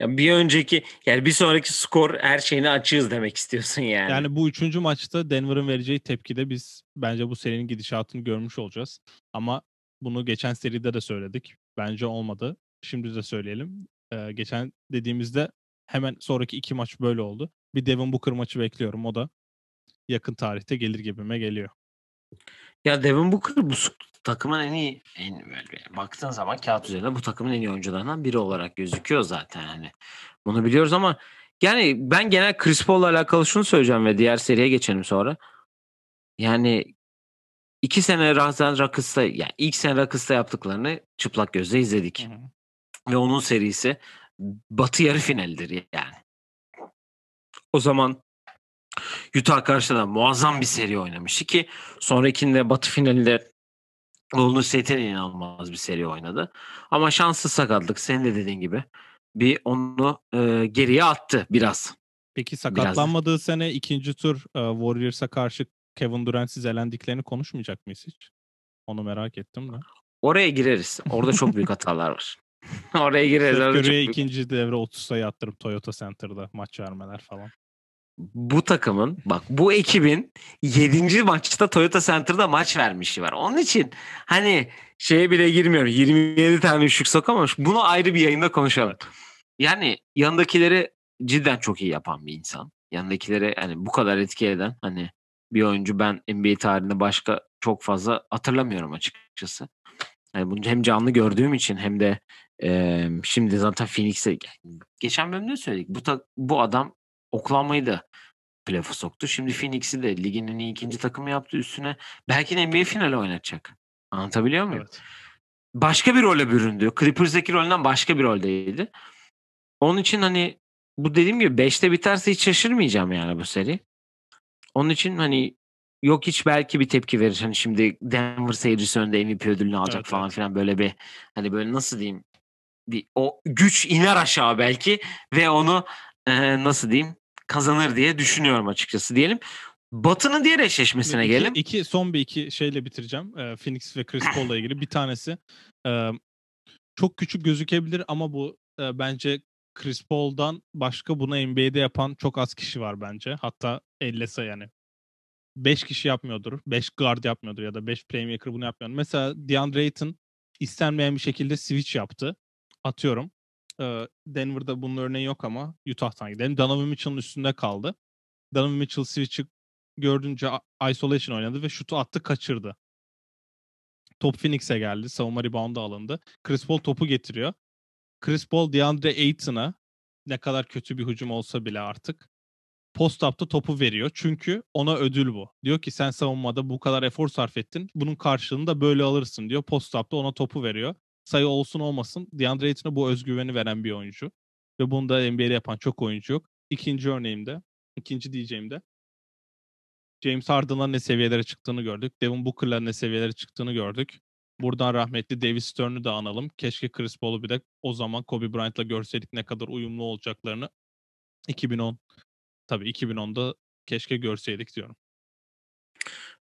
Ya bir önceki yani bir sonraki skor her şeyini açığız demek istiyorsun yani. Yani bu üçüncü maçta Denver'ın vereceği tepkide biz bence bu serinin gidişatını görmüş olacağız. Ama bunu geçen seride de söyledik. Bence olmadı. Şimdi de söyleyelim. Ee, geçen dediğimizde hemen sonraki iki maç böyle oldu. Bir Devin Booker maçı bekliyorum. O da yakın tarihte gelir gibime geliyor. Ya Devin Booker bu takımın en iyi en böyle baktığın zaman kağıt üzerinde bu takımın en iyi oyuncularından biri olarak gözüküyor zaten hani. Bunu biliyoruz ama yani ben genel Chris Paul'la alakalı şunu söyleyeceğim ve diğer seriye geçelim sonra. Yani iki sene zaten Rockets'ta yani ilk sene Rockets'ta yaptıklarını çıplak gözle izledik. Ve onun serisi Batı yarı finalidir yani. O zaman Utah karşısında da muazzam bir seri oynamıştı ki sonrakinde Batı finalinde Golden State'e inanılmaz bir seri oynadı. Ama şanssız sakatlık senin de dediğin gibi bir onu e, geriye attı biraz. Peki sakatlanmadığı sene ikinci tur e, Warriors'a karşı Kevin Durant'siz elendiklerini konuşmayacak mıyız hiç? Onu merak ettim de. Oraya gireriz. Orada çok büyük hatalar var. <laughs> Oraya gireriz. Orada Curry'e ikinci devre 30 sayı attırıp Toyota Center'da maç vermeler falan. Bu takımın bak bu ekibin 7. maçta Toyota Center'da maç vermişi var. Onun için hani şeye bile girmiyorum. 27 tane üçlük sokamamış. Bunu ayrı bir yayında konuşalım. Yani yanındakileri cidden çok iyi yapan bir insan. Yanındakileri hani bu kadar etki eden hani bir oyuncu ben NBA tarihinde başka çok fazla hatırlamıyorum açıkçası. Yani bunu hem canlı gördüğüm için hem de e, şimdi zaten Phoenix'e geçen bölümde söyledik. Bu ta- bu adam Oklahoma'yı da playoff'a soktu. Şimdi Phoenix'i de ligin en iyi ikinci takımı yaptı üstüne. Belki de NBA finali oynatacak. Anlatabiliyor muyum? Evet. Başka bir role büründü. Clippers'daki rolünden başka bir roldeydi. Onun için hani bu dediğim gibi 5'te biterse hiç şaşırmayacağım yani bu seri. Onun için hani yok hiç belki bir tepki verir. Hani şimdi Denver seyircisi önünde MVP ödülünü alacak Evet, falan evet. filan böyle bir hani böyle nasıl diyeyim bir o güç iner aşağı belki ve onu e, nasıl diyeyim kazanır diye düşünüyorum açıkçası diyelim. Batı'nın diğer eşleşmesine İki- gelelim. iki- son bir iki şeyle bitireceğim. Ee, Phoenix ve Chris Paul'la <clears throat> ilgili. Bir tanesi e, çok küçük gözükebilir ama bu e, bence Chris Paul'dan başka bunu NBA'de yapan çok az kişi var bence. Hatta ellese yani. 5 kişi yapmıyordur. 5 guard yapmıyordur ya da 5 playmaker bunu yapmıyordur. Mesela DeAndre Ayton istenmeyen bir şekilde switch yaptı. Atıyorum. Denver'da bunun örneği yok ama Utah'tan gidelim. Donovan Mitchell'ın üstünde kaldı. Donovan Mitchell switch'i gördünce isolation oynadı ve şutu attı kaçırdı. Top Phoenix'e geldi. Savunma reboundu alındı. Chris Paul topu getiriyor. Chris Paul DeAndre Ayton'a ne kadar kötü bir hücum olsa bile artık post-up'ta topu veriyor. Çünkü ona ödül bu. Diyor ki sen savunmada bu kadar efor sarf ettin. Bunun karşılığını da böyle alırsın diyor. Post-up'ta ona topu veriyor. Sayı olsun olmasın DeAndre Ayton'a bu özgüveni veren bir oyuncu. Ve bunu da NBA'de yapan çok oyuncu yok. İkinci örneğim de İkinci diyeceğim de James Harden'ın ne seviyelere çıktığını gördük. Devin Booker'la ne seviyelere çıktığını gördük. Buradan rahmetli Davis Stern'ü de analım. Keşke Chris Paul'u bir de o zaman Kobe Bryant'la görseydik ne kadar uyumlu olacaklarını. 2010 tabii 2010'da keşke görseydik diyorum.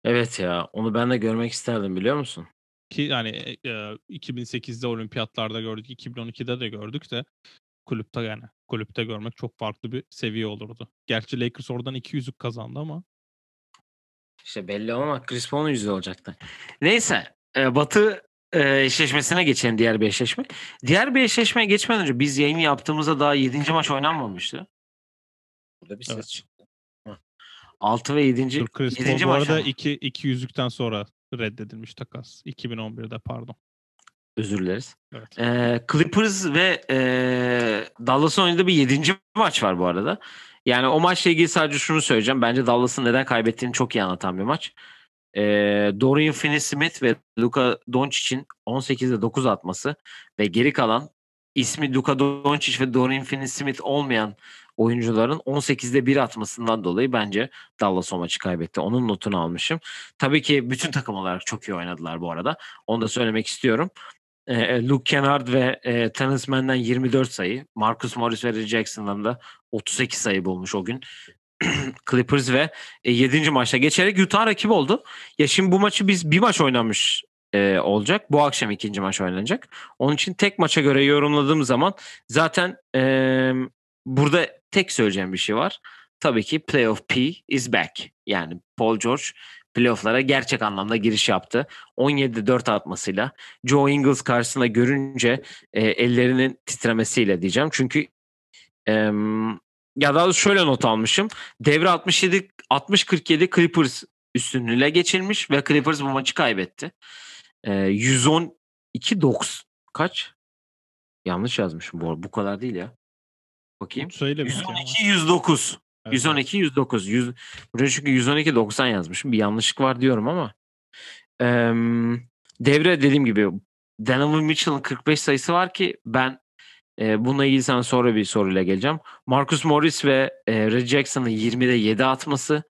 Evet ya onu ben de görmek isterdim biliyor musun? Ki yani e, 2008'de olimpiyatlarda gördük, 2012'de de gördük de kulüpte yani kulüpte görmek çok farklı bir seviye olurdu. Gerçi Lakers oradan iki yüzük kazandı ama. İşte belli olmaz. Chris Paul'un yüzü olacaktı. Neyse e, Batı e, eşleşmesine geçelim diğer bir eşleşme. Diğer bir eşleşmeye geçmeden önce biz yayını yaptığımızda daha 7. maç oynanmamıştı. Burada bir ses Evet. çıktı. Hı. 6 ve 7. Dur, Chris 7. Paul bu maç arada ama. iki, iki yüzükten sonra reddedilmiş takas. 2011'de pardon. Özür dileriz. Evet. Ee, Clippers ve e, Dallas'ın oynadığı bir 7. maç var bu arada. Yani o maçla ilgili sadece şunu söyleyeceğim. Bence Dallas'ın neden kaybettiğini çok iyi anlatan bir maç. Ee, Dorian Finney-Smith ve Luka Doncic'in 18'de 9 atması ve geri kalan ismi Luka Doncic ve Dorian Finney-Smith olmayan oyuncuların 18'de 1 atmasından dolayı bence Dallas o maçı kaybetti. Onun notunu almışım. Tabii ki bütün takım olarak çok iyi oynadılar bu arada. Onu da söylemek istiyorum. Ee, Luke Kennard ve e, Terrence Mann'den 24 sayı. Marcus Morris ve Reggie Jackson'dan da 38 sayı bulmuş o gün. <clears throat> Clippers ve e, 7. maçta geçerek Utah rakibi oldu. Ya şimdi bu maçı biz bir maç oynamış e, olacak. Bu akşam ikinci maç oynanacak. Onun için tek maça göre yorumladığım zaman zaten e, burada tek söyleyeceğim bir şey var. Tabii ki Playoff P is back. Yani Paul George playofflara gerçek anlamda giriş yaptı. 17'de 4 atmasıyla Joe Ingles karşısında görünce e, ellerinin titremesiyle diyeceğim. Çünkü e, ya doğrusu şöyle not almışım. Devre 67 60-47 Clippers üstünlüğüyle geçilmiş ve Clippers bu maçı kaybetti. E, 112 9 kaç? Yanlış yazmışım bu arada. Bu kadar değil ya. Bakayım. Söyle bir şey ama. 112 109. Evet, 112 109. 100, buraya çünkü 112 90 yazmışım. Bir yanlışlık var diyorum ama. Eee, devre dediğim gibi Donovan Mitchell'ın 45 sayısı var ki ben e, bununla ilgili sana sonra bir soruyla geleceğim. Marcus Morris ve e, Reggie Jackson'ın 20'de 7 atması.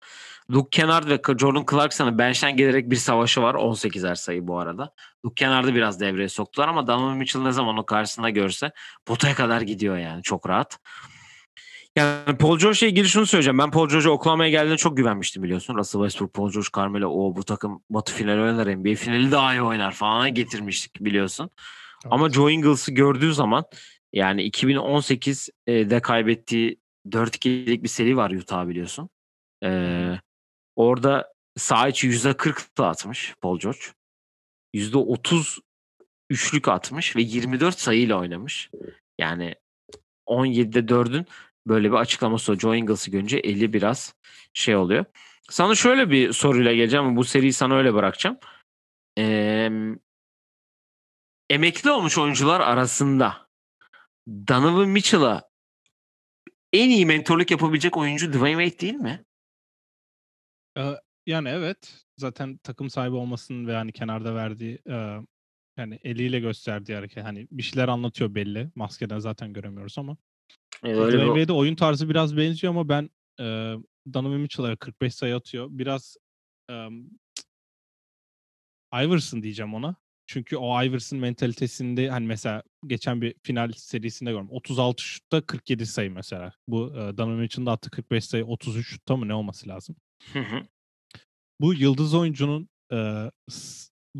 Luke Kennard ve Jordan Clarkson'ın bench'ten gelerek bir savaşı var. 18'er sayı bu arada. Luke Kennard'ı biraz devreye soktular ama Donovan Mitchell ne zaman o karşısında görse potaya kadar gidiyor yani çok rahat. Yani Paul George'la ilgili şunu söyleyeceğim. Ben Paul George'a Oklahoma'ya geldiğinde çok güvenmiştim biliyorsun. Russell Westbrook, Paul George, Carmelo o bu takım batı finali oynar NBA finali daha iyi oynar falan getirmiştik biliyorsun. Ama Joe Ingles'ı gördüğü zaman yani 2018'de kaybettiği 4-2'lik bir seri var Utah biliyorsun. Ee, orada sağ içi %40 atmış Paul George. %30 üçlük atmış ve 24 sayıyla oynamış. Yani 17'de 4'ün böyle bir açıklaması o. Joe Ingles'ı görünce eli biraz şey oluyor. Sana şöyle bir soruyla geleceğim. Bu seriyi sana öyle bırakacağım. Ee, emekli olmuş oyuncular arasında Donovan Mitchell'a en iyi mentorluk yapabilecek oyuncu Dwayne Wade değil mi? Ee, yani evet. Zaten takım sahibi olmasının ve hani kenarda verdiği e, yani eliyle gösterdiği hareket hani bir şeyler anlatıyor belli. Maskeden zaten göremiyoruz ama. Ee, Dwayne bir- Wade'e oyun tarzı biraz benziyor ama ben e, Donovan Mitchell'a 45 sayı atıyor. Biraz e, Iverson diyeceğim ona. Çünkü o Iverson mentalitesinde hani mesela geçen bir final serisinde gördüm. 36 şutta 47 sayı mesela. Bu e, Donovan Mitchell'ın da attığı 45 sayı 33 şutta mı ne olması lazım? Hı hı. bu yıldız oyuncunun e,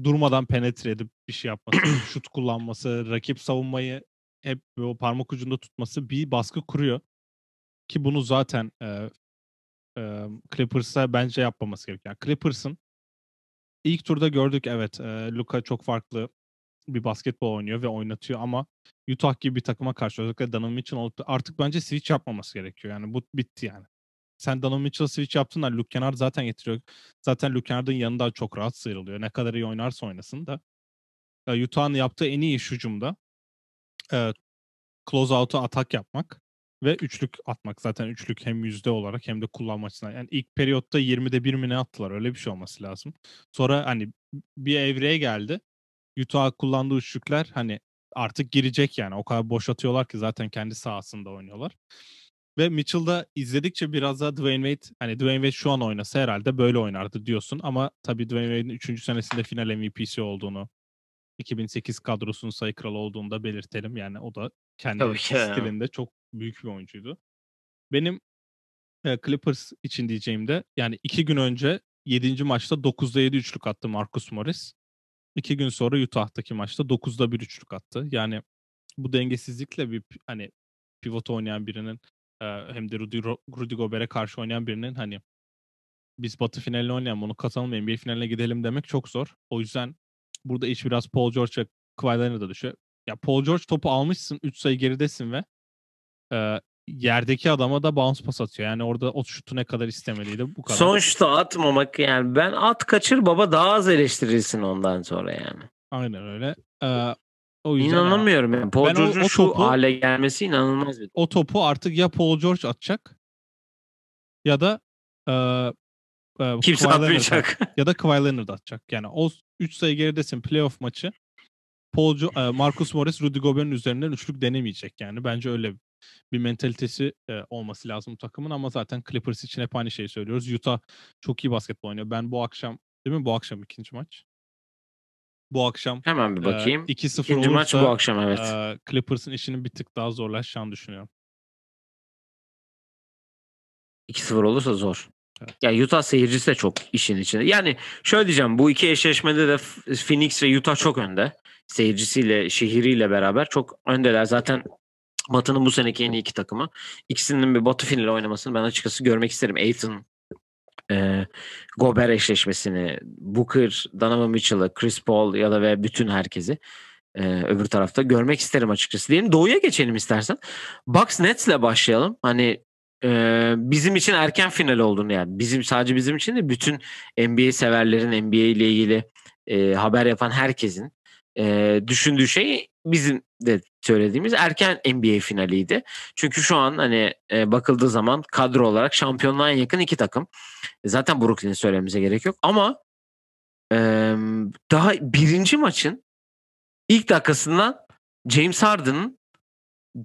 durmadan penetre edip bir şey yapması, <clears throat> şut kullanması, rakip savunmayı hep o parmak ucunda tutması bir baskı kuruyor. Ki bunu zaten e, e, Clippers'a bence yapmaması gerekiyor. Yani Clippers'ın ilk turda gördük evet e, Luka çok farklı bir basketbol oynuyor ve oynatıyor ama Utah gibi bir takıma karşı özellikle Donovan Mitchell artık bence switch yapmaması gerekiyor. Yani bu bitti yani. Sen Donovan Mitchell switch yaptın da Luke Kennard zaten getiriyor. Zaten Luke Kennard'ın yanında çok rahat sıyrılıyor. Ne kadar iyi oynarsa oynasın da. E, Utah'ın yaptığı en iyi iş hücumda e, close out'a atak yapmak ve üçlük atmak. Zaten üçlük hem yüzde olarak hem de kullanma açısından. Yani ilk periyotta 20'de 1 mi ne attılar? Öyle bir şey olması lazım. Sonra hani bir evreye geldi. Utah kullandığı üçlükler hani artık girecek yani. O kadar boş atıyorlar ki zaten kendi sahasında oynuyorlar. Ve Mitchell'da izledikçe biraz daha Dwayne Wade hani Dwayne Wade şu an oynasa herhalde böyle oynardı diyorsun ama tabii Dwayne Wade'in 3. senesinde final MVP'si olduğunu 2008 kadrosunun sayı kralı olduğunu da belirtelim. Yani o da kendi stilinde çok büyük bir oyuncuydu. Benim e, Clippers için diyeceğim de yani iki gün önce 7. maçta 9'da 7 üçlük attı Marcus Morris. İki gün sonra Utah'taki maçta 9'da 1 üçlük attı. Yani bu dengesizlikle bir hani pivot oynayan birinin hem de Rudy, Rudy Gobert'e karşı oynayan birinin hani biz batı finaline oynayalım onu kazanalım NBA finaline gidelim demek çok zor. O yüzden burada iş biraz Paul George ve Kawhi Leonard'a düşüyor. Ya Paul George topu almışsın 3 sayı geridesin ve e, yerdeki adama da bounce pas atıyor. Yani orada o şutu ne kadar istemeliydi bu kadar. Son şutu atmamak yani ben at kaçır baba daha az eleştirilsin ondan sonra yani. Aynen öyle. E, o yüzden İnanamıyorum yani. Paul George'un şu topu- hale gelmesi inanılmaz bir o topu artık ya Paul George atacak ya da e, e, Kimse Kawhi Leonard atmayacak. ya da Kawhi Leonard atacak. Yani o 3 sayı geridesin playoff maçı. Paul Jo- e, Marcus Morris Rudy Gobert'in üzerinden üçlük denemeyecek yani. Bence öyle bir mentalitesi e, olması lazım takımın ama zaten Clippers için hep aynı şeyi söylüyoruz. Utah çok iyi basketbol oynuyor. Ben bu akşam değil mi? Bu akşam ikinci maç. Bu akşam Hemen bir e, bakayım. 2-0 İkinci maç olursa bu akşam evet. e, Clippers'ın işinin bir tık daha zorlaşacağını düşünüyorum. 2-0 olursa zor. Evet. Ya Utah seyircisi de çok işin içinde. Yani şöyle diyeceğim bu iki eşleşmede de Phoenix ve Utah çok önde. Seyircisiyle, şehriyle beraber çok öndeler. Zaten Batı'nın bu seneki en iyi iki takımı. İkisinin bir Batı finali oynamasını ben açıkçası görmek isterim. Aiton, e, Gobert eşleşmesini, Booker, Donovan Mitchell'ı, Chris Paul ya da ve bütün herkesi e, öbür tarafta görmek isterim açıkçası. Diyelim Doğu'ya geçelim istersen. Bucks Nets'le başlayalım. Hani e, bizim için erken final olduğunu yani bizim sadece bizim için de bütün NBA severlerin NBA ile ilgili e, haber yapan herkesin e, düşündüğü şey bizim de söylediğimiz erken NBA finaliydi. Çünkü şu an hani e, bakıldığı zaman kadro olarak şampiyonluğa en yakın iki takım. Zaten Brooklyn'i söylememize gerek yok ama e, daha birinci maçın ilk dakikasından James Harden'ın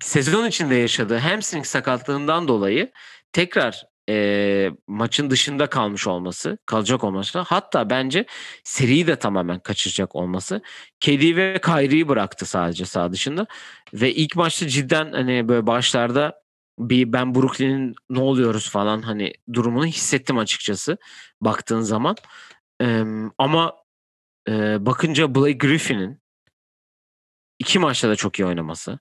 sezon içinde yaşadığı hamstring sakatlığından dolayı tekrar e, maçın dışında kalmış olması, kalacak olması hatta bence seriyi de tamamen kaçıracak olması KD ve Kyrie'yi bıraktı sadece sağ dışında ve ilk maçta cidden hani böyle başlarda bir ben Brooklyn'in ne oluyoruz falan hani durumunu hissettim açıkçası baktığın zaman. Eee, ama eee, bakınca Blake Griffin'in iki maçta da çok iyi oynaması.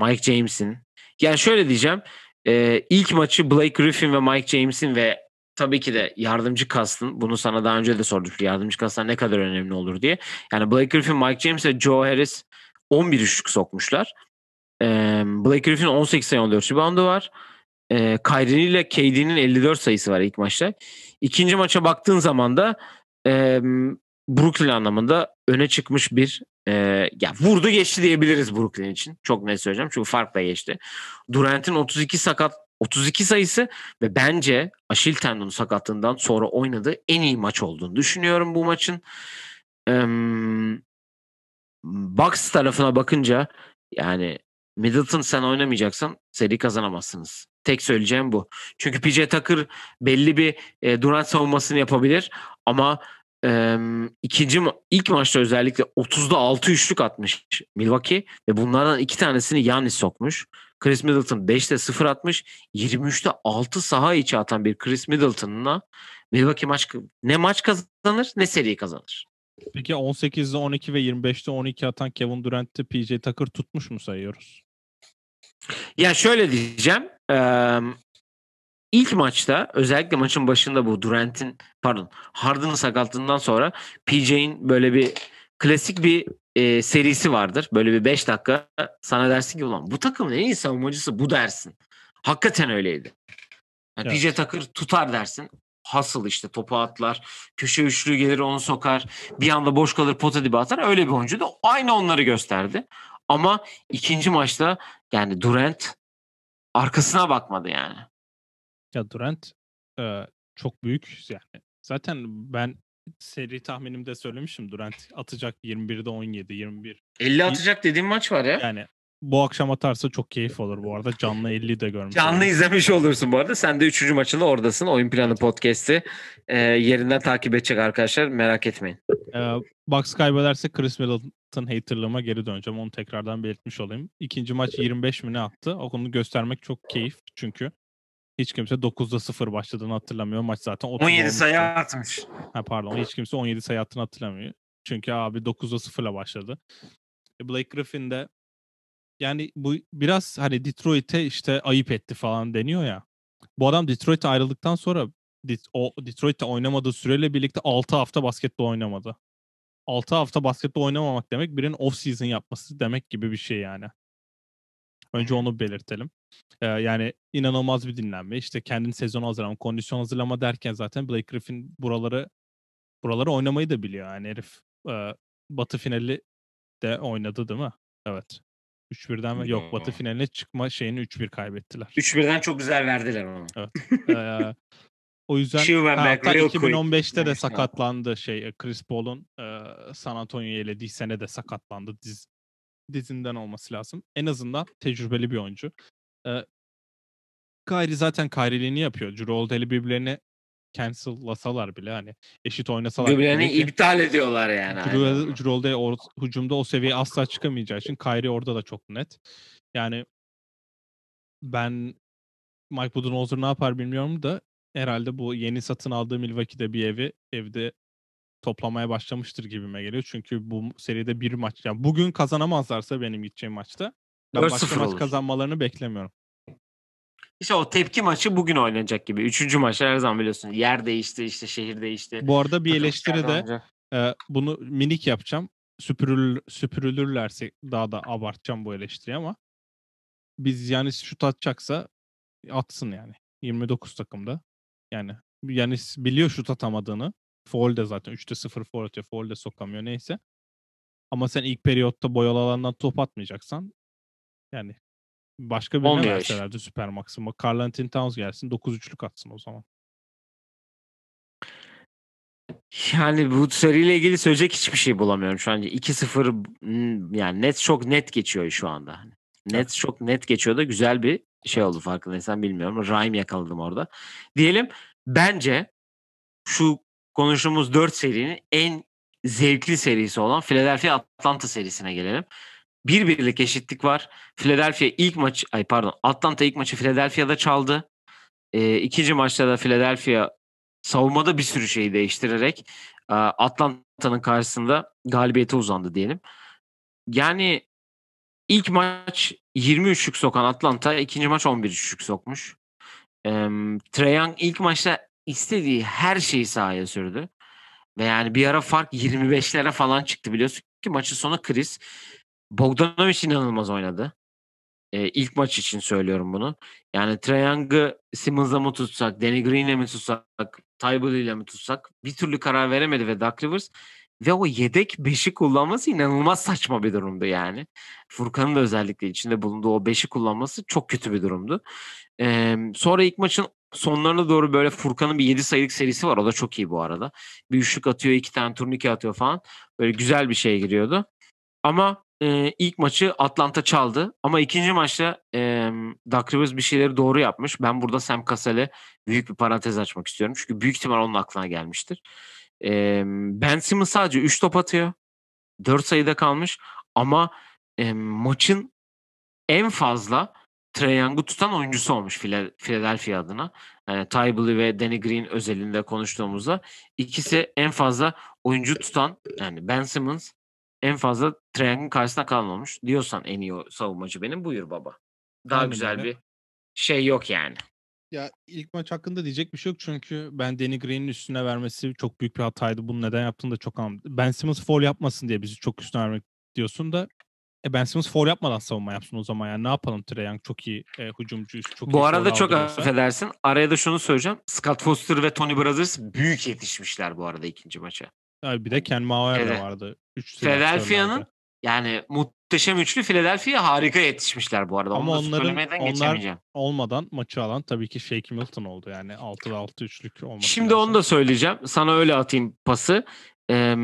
Mike James'in. Yani şöyle diyeceğim. E, ilk maçı Blake Griffin ve Mike James'in ve tabii ki de yardımcı kastın. Bunu sana daha önce de sorduk. Yardımcı kastlar ne kadar önemli olur diye. Yani Blake Griffin, Mike James ve Joe Harris 11 üçlük sokmuşlar. E, Blake Griffin 18 sayı 14 reboundu var. E, Kyrie ile KD'nin 54 sayısı var ilk maçta. İkinci maça baktığın zaman da e, Brooklyn anlamında öne çıkmış bir e, ya vurdu geçti diyebiliriz Brooklyn için. Çok net söyleyeceğim çünkü farkla geçti. Durant'in 32 sakat 32 sayısı ve bence Aşil tendonu sakatlığından sonra oynadığı en iyi maç olduğunu düşünüyorum bu maçın. Eee Bucks tarafına bakınca yani Middleton sen oynamayacaksan seri kazanamazsınız. Tek söyleyeceğim bu. Çünkü PJ Tucker belli bir e, Durant savunmasını yapabilir ama e, ikinci ma- ilk maçta özellikle 30'da 6 üçlük atmış Milwaukee ve bunlardan iki tanesini Giannis sokmuş. Chris Middleton 5'te 0 atmış. 23'te 6 saha içi atan bir Chris Middleton'la Milwaukee maç ne maç kazanır ne seri kazanır. Peki 18'de 12 ve 25'te 12 atan Kevin Durant'te PJ Tucker tutmuş mu sayıyoruz? Ya şöyle diyeceğim. İlk maçta özellikle maçın başında bu Durant'in pardon Harden'ın sakatlığından sonra PJ'in böyle bir klasik bir e, serisi vardır. Böyle bir 5 dakika sana dersin ki ulan bu takımın en iyi savunmacısı bu dersin. Hakikaten öyleydi. Yani Evet. PJ Tucker tutar dersin. Hasıl işte topu atlar. Köşe üçlüğü gelir onu sokar. Bir anda boş kalır pota dibi atar. Öyle bir oyuncu da aynı onları gösterdi. Ama ikinci maçta yani Durant arkasına bakmadı yani. Ya Durant e, çok büyük yani. Zaten ben seri tahminimde söylemişim Durant atacak 21'de 17, 21. 50 atacak dediğim maç var ya. Yani bu akşam atarsa çok keyif olur bu arada. Canlı 50 de görmüş. Canlı izlemiş olursun bu arada. Sen de 3. maçında oradasın. Oyun Planı Podcast'i e, yerinden takip edecek arkadaşlar. Merak etmeyin. Ee, Bucks kaybederse Chris Middleton haterlığıma geri döneceğim. Onu tekrardan belirtmiş olayım. İkinci maç 25 mi ne attı? Onu göstermek çok keyif çünkü hiç kimse 9'da 0 başladığını hatırlamıyor. Maç zaten 30 17 olmuştu. sayı atmış. Ha, pardon hiç kimse 17 sayı attığını hatırlamıyor. Çünkü abi 9'da 0'la başladı. E, Blake Griffin de yani bu biraz hani Detroit'e işte ayıp etti falan deniyor ya. Bu adam Detroit'e ayrıldıktan sonra o Detroit'te oynamadığı süreyle birlikte 6 hafta basketbol oynamadı. 6 hafta basketbol oynamamak demek birinin off season yapması demek gibi bir şey yani. Önce onu belirtelim. Ee, yani inanılmaz bir dinlenme. İşte kendini sezon hazırlama, kondisyon hazırlama derken zaten Blake Griffin buraları buraları oynamayı da biliyor. Yani herif e, Batı finali de oynadı değil mi? Evet. 3-1'den mi? Yok Batı finaline çıkma şeyini 3-1 kaybettiler. 3-1'den çok güzel verdiler onu. <laughs> Ee, o yüzden ha, back hatta real quick 2015'te de sakatlandı şey Chris Paul'un e, San Antonio'yu elediği sene de sakatlandı diz, dizinden olması lazım. En azından tecrübeli bir oyuncu. Ee, Kyrie zaten Kyrie'liğini yapıyor. Drew Holiday'le birbirlerini cancel'lasalar bile hani eşit oynasalar Birbirlerini bile iptal ediyorlar yani. Holiday or- hücumda o seviyeye asla çıkamayacağı için Kyrie orada da çok net. Yani ben Mike Budenholzer ne yapar bilmiyorum da herhalde bu yeni satın aldığı Milwaukee'de bir evi evde toplamaya başlamıştır gibime geliyor. Çünkü bu seride bir maç yani bugün kazanamazlarsa benim gideceğim maçta ben 4-0 başka maç olur. kazanmalarını beklemiyorum. İşte o tepki maçı bugün oynanacak gibi. Üçüncü maç her zaman biliyorsun. Yer değişti işte şehir değişti. Bu arada bir eleştiri de e, bunu minik yapacağım. Süpürül, süpürülürlerse daha da abartacağım bu eleştiriyi ama biz yani şut atacaksa atsın yani. 29 takımda. Yani yani biliyor şut atamadığını. Foul de zaten 3'te 0 foul atıyor. Foul de sokamıyor neyse. Ama sen ilk periyotta boyalı alandan top atmayacaksan yani başka birine Olmuyor iş. verselerdi süper maksimum. Carl Anthony Towns gelsin 9-3'lük atsın o zaman. Yani bu seriyle ilgili söyleyecek hiçbir şey bulamıyorum şu an. 2-0 hmm, yani net çok net geçiyor şu anda. Hani Net Evet. çok net geçiyor da güzel bir şey oldu farkındaysan bilmiyorum. Rhyme yakaladım orada. Diyelim bence şu konuştuğumuz 4 serinin en zevkli serisi olan Philadelphia Atlanta serisine gelelim. Bir birlik eşitlik var. Philadelphia ilk maç ay pardon Atlanta ilk maçı Philadelphia'da çaldı. Ee, ikinci maçta da Philadelphia savunmada bir sürü şeyi değiştirerek e, Atlanta'nın karşısında galibiyete uzandı diyelim. Yani ilk maç 23'lük sokan Atlanta ikinci maç 11'lük sokmuş. Ee, Trae Young ilk maçta istediği her şeyi sahaya sürdü. Ve yani bir ara fark 25'lere falan çıktı biliyorsun ki maçın sonu Chris. Bogdanovic inanılmaz oynadı. Ee, ilk maç için söylüyorum bunu. Yani Trae Simmons'la mı tutsak, Danny Green'le mi tutsak, Tybal ile mi tutsak bir türlü karar veremedi ve Doug Rivers ve o yedek beşi kullanması inanılmaz saçma bir durumdu yani. Furkan'ın da özellikle içinde bulunduğu o beşi kullanması çok kötü bir durumdu. Ee, sonra ilk maçın sonlarına doğru böyle Furkan'ın bir 7 sayılık serisi var. O da çok iyi bu arada. Bir üçlük atıyor, iki tane turnike atıyor falan. Böyle güzel bir şeye giriyordu. Ama e, ilk maçı Atlanta çaldı. Ama ikinci maçta e, Doug Rivers bir şeyleri doğru yapmış. Ben burada Sam Cassell'e büyük bir parantez açmak istiyorum. Çünkü büyük ihtimal onun aklına gelmiştir. E, ben Simmons sadece 3 top atıyor. 4 sayıda kalmış. Ama e, maçın en fazla Trae Young'u tutan oyuncusu olmuş Phila- Philadelphia adına. Yani Tybal ve Danny Green özelinde konuştuğumuzda ikisi en fazla oyuncu tutan yani Ben Simmons en fazla Trae Young'un karşısına kalan olmuş. Diyorsan en iyi savunmacı benim buyur baba. Daha Aynen güzel öyle. bir şey yok yani. Ya ilk maç hakkında diyecek bir şey yok çünkü ben Danny Green'in üstüne vermesi çok büyük bir hataydı. Bunu neden yaptığını da çok anlamadım. Ben Simmons foul yapmasın diye bizi çok üstüne vermek diyorsun da e Ben Simmons foul yapmadan savunma yapsın o zaman yani ne yapalım Trae Young çok iyi e, hücumcu, çok iyi Bu arada foul çok aldırıyorsa. affedersin. Araya da şunu söyleyeceğim. Scott Foster ve Tony Brothers büyük yetişmişler bu arada ikinci maça. Ay, bir de Ken Mauer Evet. de vardı. Üç Philadelphia'nın yani muhteşem üçlü Philadelphia harika yetişmişler bu arada. Ama Onu onların- onlar- olmadan maçı alan tabii ki Shake Milton oldu yani 6'da 6 üçlük olması Şimdi lazım. onu da söyleyeceğim. Sana öyle atayım pası. Ee,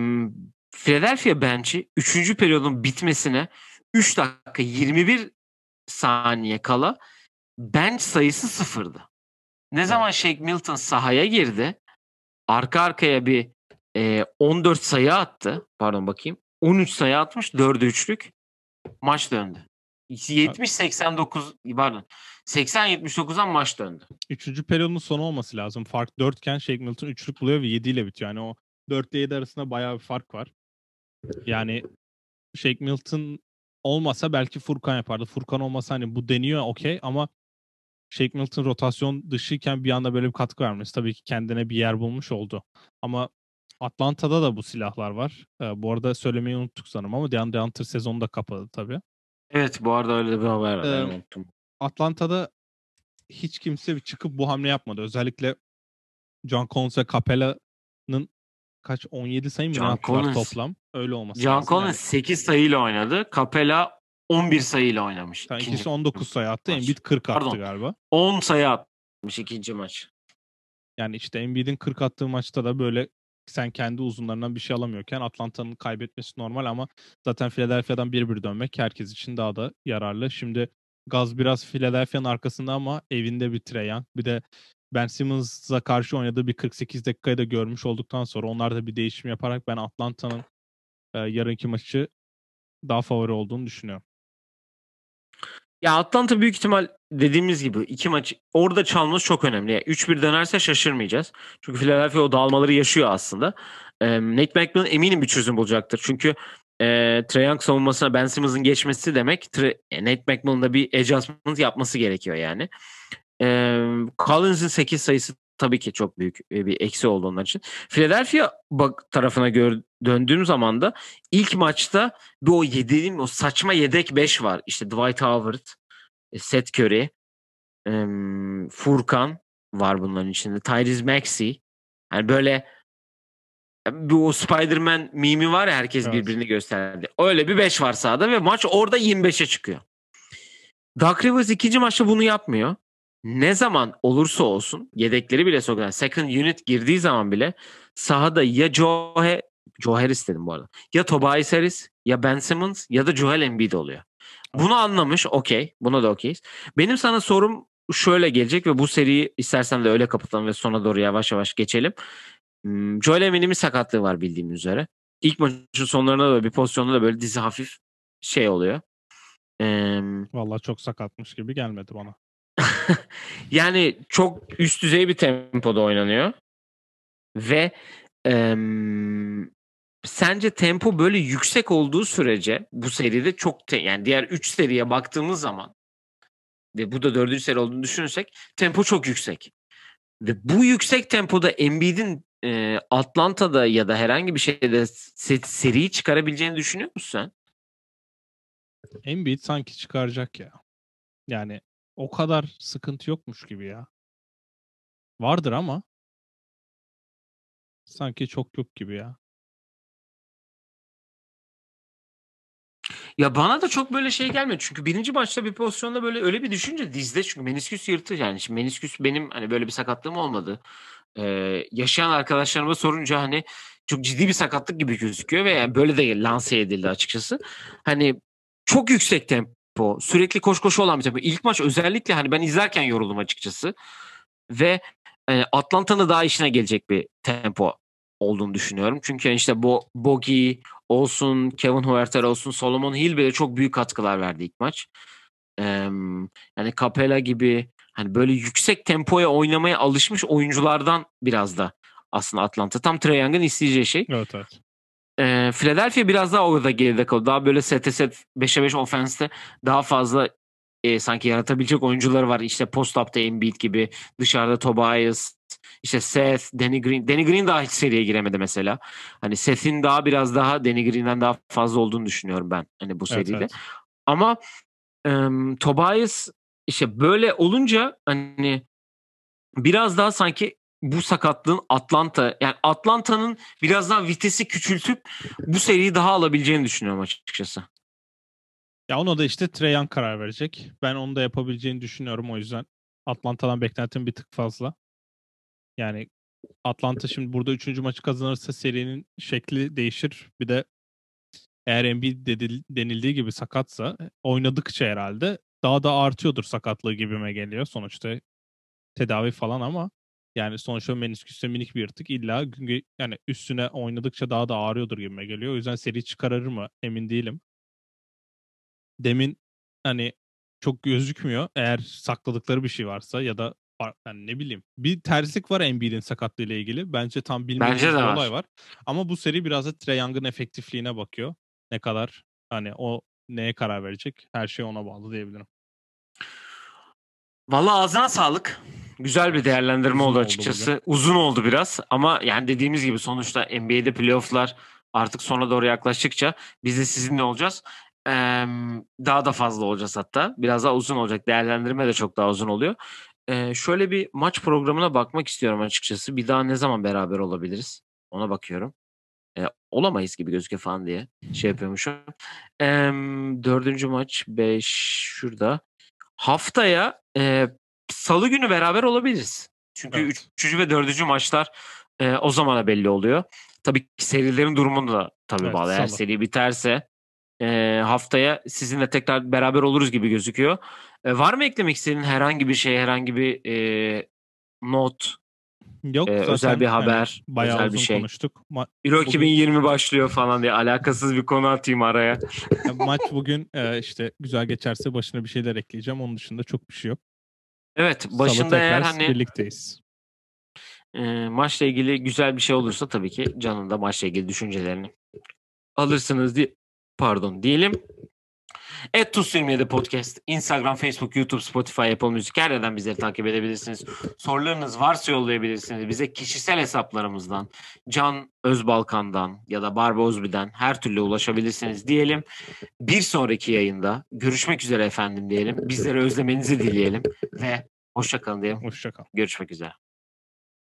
Philadelphia bench'i 3. periyodun bitmesine 3 dakika dakika 21 saniye kala bench sayısı sıfırdı. Ne zaman Shake Milton sahaya girdi arka arkaya bir e, 14 sayı attı. Pardon bakayım. 13 sayı atmış. 4'e 3'lük. Maç döndü. 70-89 pardon. 80-79'dan maç döndü. Üçüncü periyodun sonu olması lazım. Fark 4 iken Shake Milton üçlük buluyor ve 7 ile bitiyor. Yani o 4 ile 7 arasında bayağı bir fark var. Yani Shake Milton olmasa belki Furkan yapardı. Furkan olmasa hani bu deniyor okey ama Shake Milton rotasyon dışıyken bir anda böyle bir katkı vermesi tabii ki kendine bir yer bulmuş oldu. Ama Atlanta'da da bu silahlar var. Ee, bu arada söylemeyi unuttuk sanırım ama DeAndre Hunter sezonu da kapadı tabii. Evet bu arada öyle bir haber var. Ee, unuttum. Atlanta'da hiç kimse çıkıp bu hamle yapmadı. Özellikle John Collins ve Capella'nın kaç 17 sayı mı John yaptılar toplam? Öyle olması John lazım. Collins Yani. 8 sayıyla oynadı. Capella 11 sayıyla oynamış. Yani ikinci ikisi 19 sayı attı. maç. Embiid 40 attı Pardon. galiba. 10 sayı atmış ikinci maç. Yani işte Embiid'in 40 attığı maçta da böyle sen kendi uzunlarından bir şey alamıyorken Atlanta'nın kaybetmesi normal ama zaten Philadelphia'dan 1-1 dönmek herkes için daha da yararlı. Şimdi Gaz biraz Philadelphia'nın arkasında ama evinde bir Trae Young. Bir de Ben Simmons'a karşı oynadığı bir 48 dakikayı da görmüş olduktan sonra onlar da bir değişim yaparak ben Atlanta'nın e, yarınki maçı daha favori olduğunu düşünüyorum. Ya Atlanta büyük ihtimal dediğimiz gibi iki maç orada çalması çok önemli. Yani 3-1 dönerse şaşırmayacağız. Çünkü Philadelphia o dağılmaları yaşıyor aslında. Ee, Nate McMillan eminim bir çözüm bulacaktır. Çünkü e, Trae Young savunmasına Ben Simmons'ın geçmesi demek Tra- e, Nate McMillan'ın da bir adjustment yapması gerekiyor yani. Ee, Collins'in 8 sayısı tabii ki çok büyük e, bir eksi oldu onlar için. Philadelphia bak tarafına gör, döndüğüm zaman da ilk maçta bir o yediğim o saçma yedek 5 var. İşte Dwight Howard, e, Seth Curry, Furkan var bunların içinde. Tyrese Maxey. Yani böyle e, bu Spider-Man mimi var ya herkes Evet. birbirini gösterdi. Öyle bir 5 var sahada ve maç orada 25'e çıkıyor. Doug Rivers ikinci maçta bunu yapmıyor. Ne zaman olursa olsun yedekleri bile sokuyor. Second unit girdiği zaman bile sahada ya Joe, Joe Harris dedim bu arada. Ya Tobias Harris ya Ben Simmons ya da Joel Embiid oluyor. Bunu anlamış okey. Buna da okeyiz. Benim sana sorum şöyle gelecek ve bu seriyi istersen de öyle kapatalım ve sona doğru yavaş yavaş geçelim. Hmm, Joel bir sakatlığı var bildiğim üzere. İlk maçın sonlarında da bir pozisyonda da böyle dizi hafif şey oluyor. Eee Vallahi çok sakatmış gibi gelmedi bana. <laughs> yani çok üst düzey bir tempoda oynanıyor. Ve em, sence tempo böyle yüksek olduğu sürece bu seride çok te- yani diğer 3 seriye baktığımız zaman ve bu da dördüncü seri olduğunu düşünürsek tempo çok yüksek. Ve bu yüksek tempoda Embiid'in e, Atlanta'da ya da herhangi bir şeyde se- seriyi çıkarabileceğini düşünüyor musun sen? Embiid sanki çıkaracak ya. Yani o kadar sıkıntı yokmuş gibi ya. Vardır ama sanki çok yok gibi ya. Ya bana da çok böyle şey gelmiyor. Çünkü birinci maçta bir pozisyonda böyle öyle bir düşünce dizde çünkü menisküs yırtı yani. Şimdi menisküs benim hani böyle bir sakatlığım olmadı. Ee, yaşayan arkadaşlarıma sorunca hani çok ciddi bir sakatlık gibi gözüküyor ve yani böyle de lanse edildi açıkçası. Hani çok yüksek tempo, sürekli koş koşu olan bir tempo. İlk maç özellikle hani ben izlerken yoruldum açıkçası. Ve e, Atlanta'nın daha işine gelecek bir tempo olduğunu düşünüyorum. Çünkü işte bu Bogi olsun, Kevin Huerter olsun, Solomon Hill bile çok büyük katkılar verdi ilk maç. Ee, yani Capella gibi hani böyle yüksek tempoya oynamaya alışmış oyunculardan biraz da aslında Atlanta. Tam Trae Young'ın isteyeceği şey. Evet evet. Ee, Philadelphia biraz daha orada geride kaldı. Daha böyle sete set 5'e 5 ofenste daha fazla e, sanki yaratabilecek oyuncuları var. İşte post-up'ta Embiid gibi, dışarıda Tobias, işte Seth, Danny Green. Danny Green daha hiç seriye giremedi mesela. Hani Seth'in daha biraz daha Danny Green'den daha fazla olduğunu düşünüyorum ben hani bu Evet, seride. evet. Ama em, Tobias işte böyle olunca hani biraz daha sanki bu sakatlığın Atlanta yani Atlanta'nın biraz daha vitesi küçültüp bu seriyi daha alabileceğini düşünüyorum açıkçası. Ya ona da işte Trae Young karar verecek. Ben onu da yapabileceğini düşünüyorum o yüzden. Atlanta'dan beklentim bir tık fazla. Yani Atlanta şimdi burada üçüncü maçı kazanırsa serinin şekli değişir. Bir de eğer Embiid denildiği gibi sakatsa oynadıkça herhalde daha da artıyordur sakatlığı gibime geliyor. Sonuçta tedavi falan ama yani sonuçta menisküste minik bir yırtık illa yani üstüne oynadıkça daha da ağrıyordur gibime geliyor. O yüzden seri çıkarır mı emin değilim. Demin hani çok gözükmüyor. Eğer sakladıkları bir şey varsa ya da yani ne bileyim bir terslik var Embiid'in sakatlığıyla ilgili. Bence tam bilmediğimiz Bence bir var. olay var. Ama bu seri biraz da Trae Young'ın efektifliğine bakıyor. Ne kadar hani o neye karar verecek? Her şey ona bağlı diyebilirim. Valla ağzına sağlık. Güzel bir değerlendirme Uzun oldu oldu açıkçası. Uzun oldu biraz ama yani dediğimiz gibi sonuçta NBA'de playofflar artık sona doğru yaklaştıkça biz de sizinle olacağız. Ee, daha da fazla olacağız hatta. Biraz daha uzun olacak. Değerlendirme de çok daha uzun oluyor. Ee, şöyle bir maç programına bakmak istiyorum açıkçası. Bir daha ne zaman beraber olabiliriz? Ona bakıyorum. Ee, olamayız gibi gözüküyor falan diye şey yapıyormuşum. Ee, dördüncü maç 5 şurada. Haftaya e, salı günü beraber olabiliriz. Çünkü Evet. üçüncü ve dördüncü maçlar e, o zamana belli oluyor. Tabii ki serilerin durumunu da tabii Evet, bağlı. Eğer seri biterse e, haftaya sizinle tekrar beraber oluruz gibi gözüküyor. E, var mı eklemek istediğin herhangi bir şey, herhangi bir e, not, Yok e, özel zaten bir hani haber, bayağı özel uzun bir şey? konuştuk. Ma- Euro Bugün- 2020 başlıyor falan diye alakasız bir konu atayım araya. <laughs> Yani maç bugün e, işte güzel geçerse başına bir şeyler ekleyeceğim. Onun dışında çok bir şey yok. Evet, Salı başında eğer hani birlikteyiz. e, maçla ilgili güzel bir şey olursa tabii ki Can'ın da maçla ilgili düşüncelerini alırsınız diye pardon diyelim. Et Tuz 27 Podcast. Instagram, Facebook, YouTube, Spotify, Apple Müzik her yerden bizleri takip edebilirsiniz. Sorularınız varsa yollayabilirsiniz. Bize kişisel hesaplarımızdan, Can Özbalkan'dan ya da Barba Özbü'den her türlü ulaşabilirsiniz diyelim. Bir sonraki yayında görüşmek üzere efendim diyelim. Bizleri özlemenizi dileyelim ve hoşçakalın diyelim. Hoşçakal. Görüşmek üzere.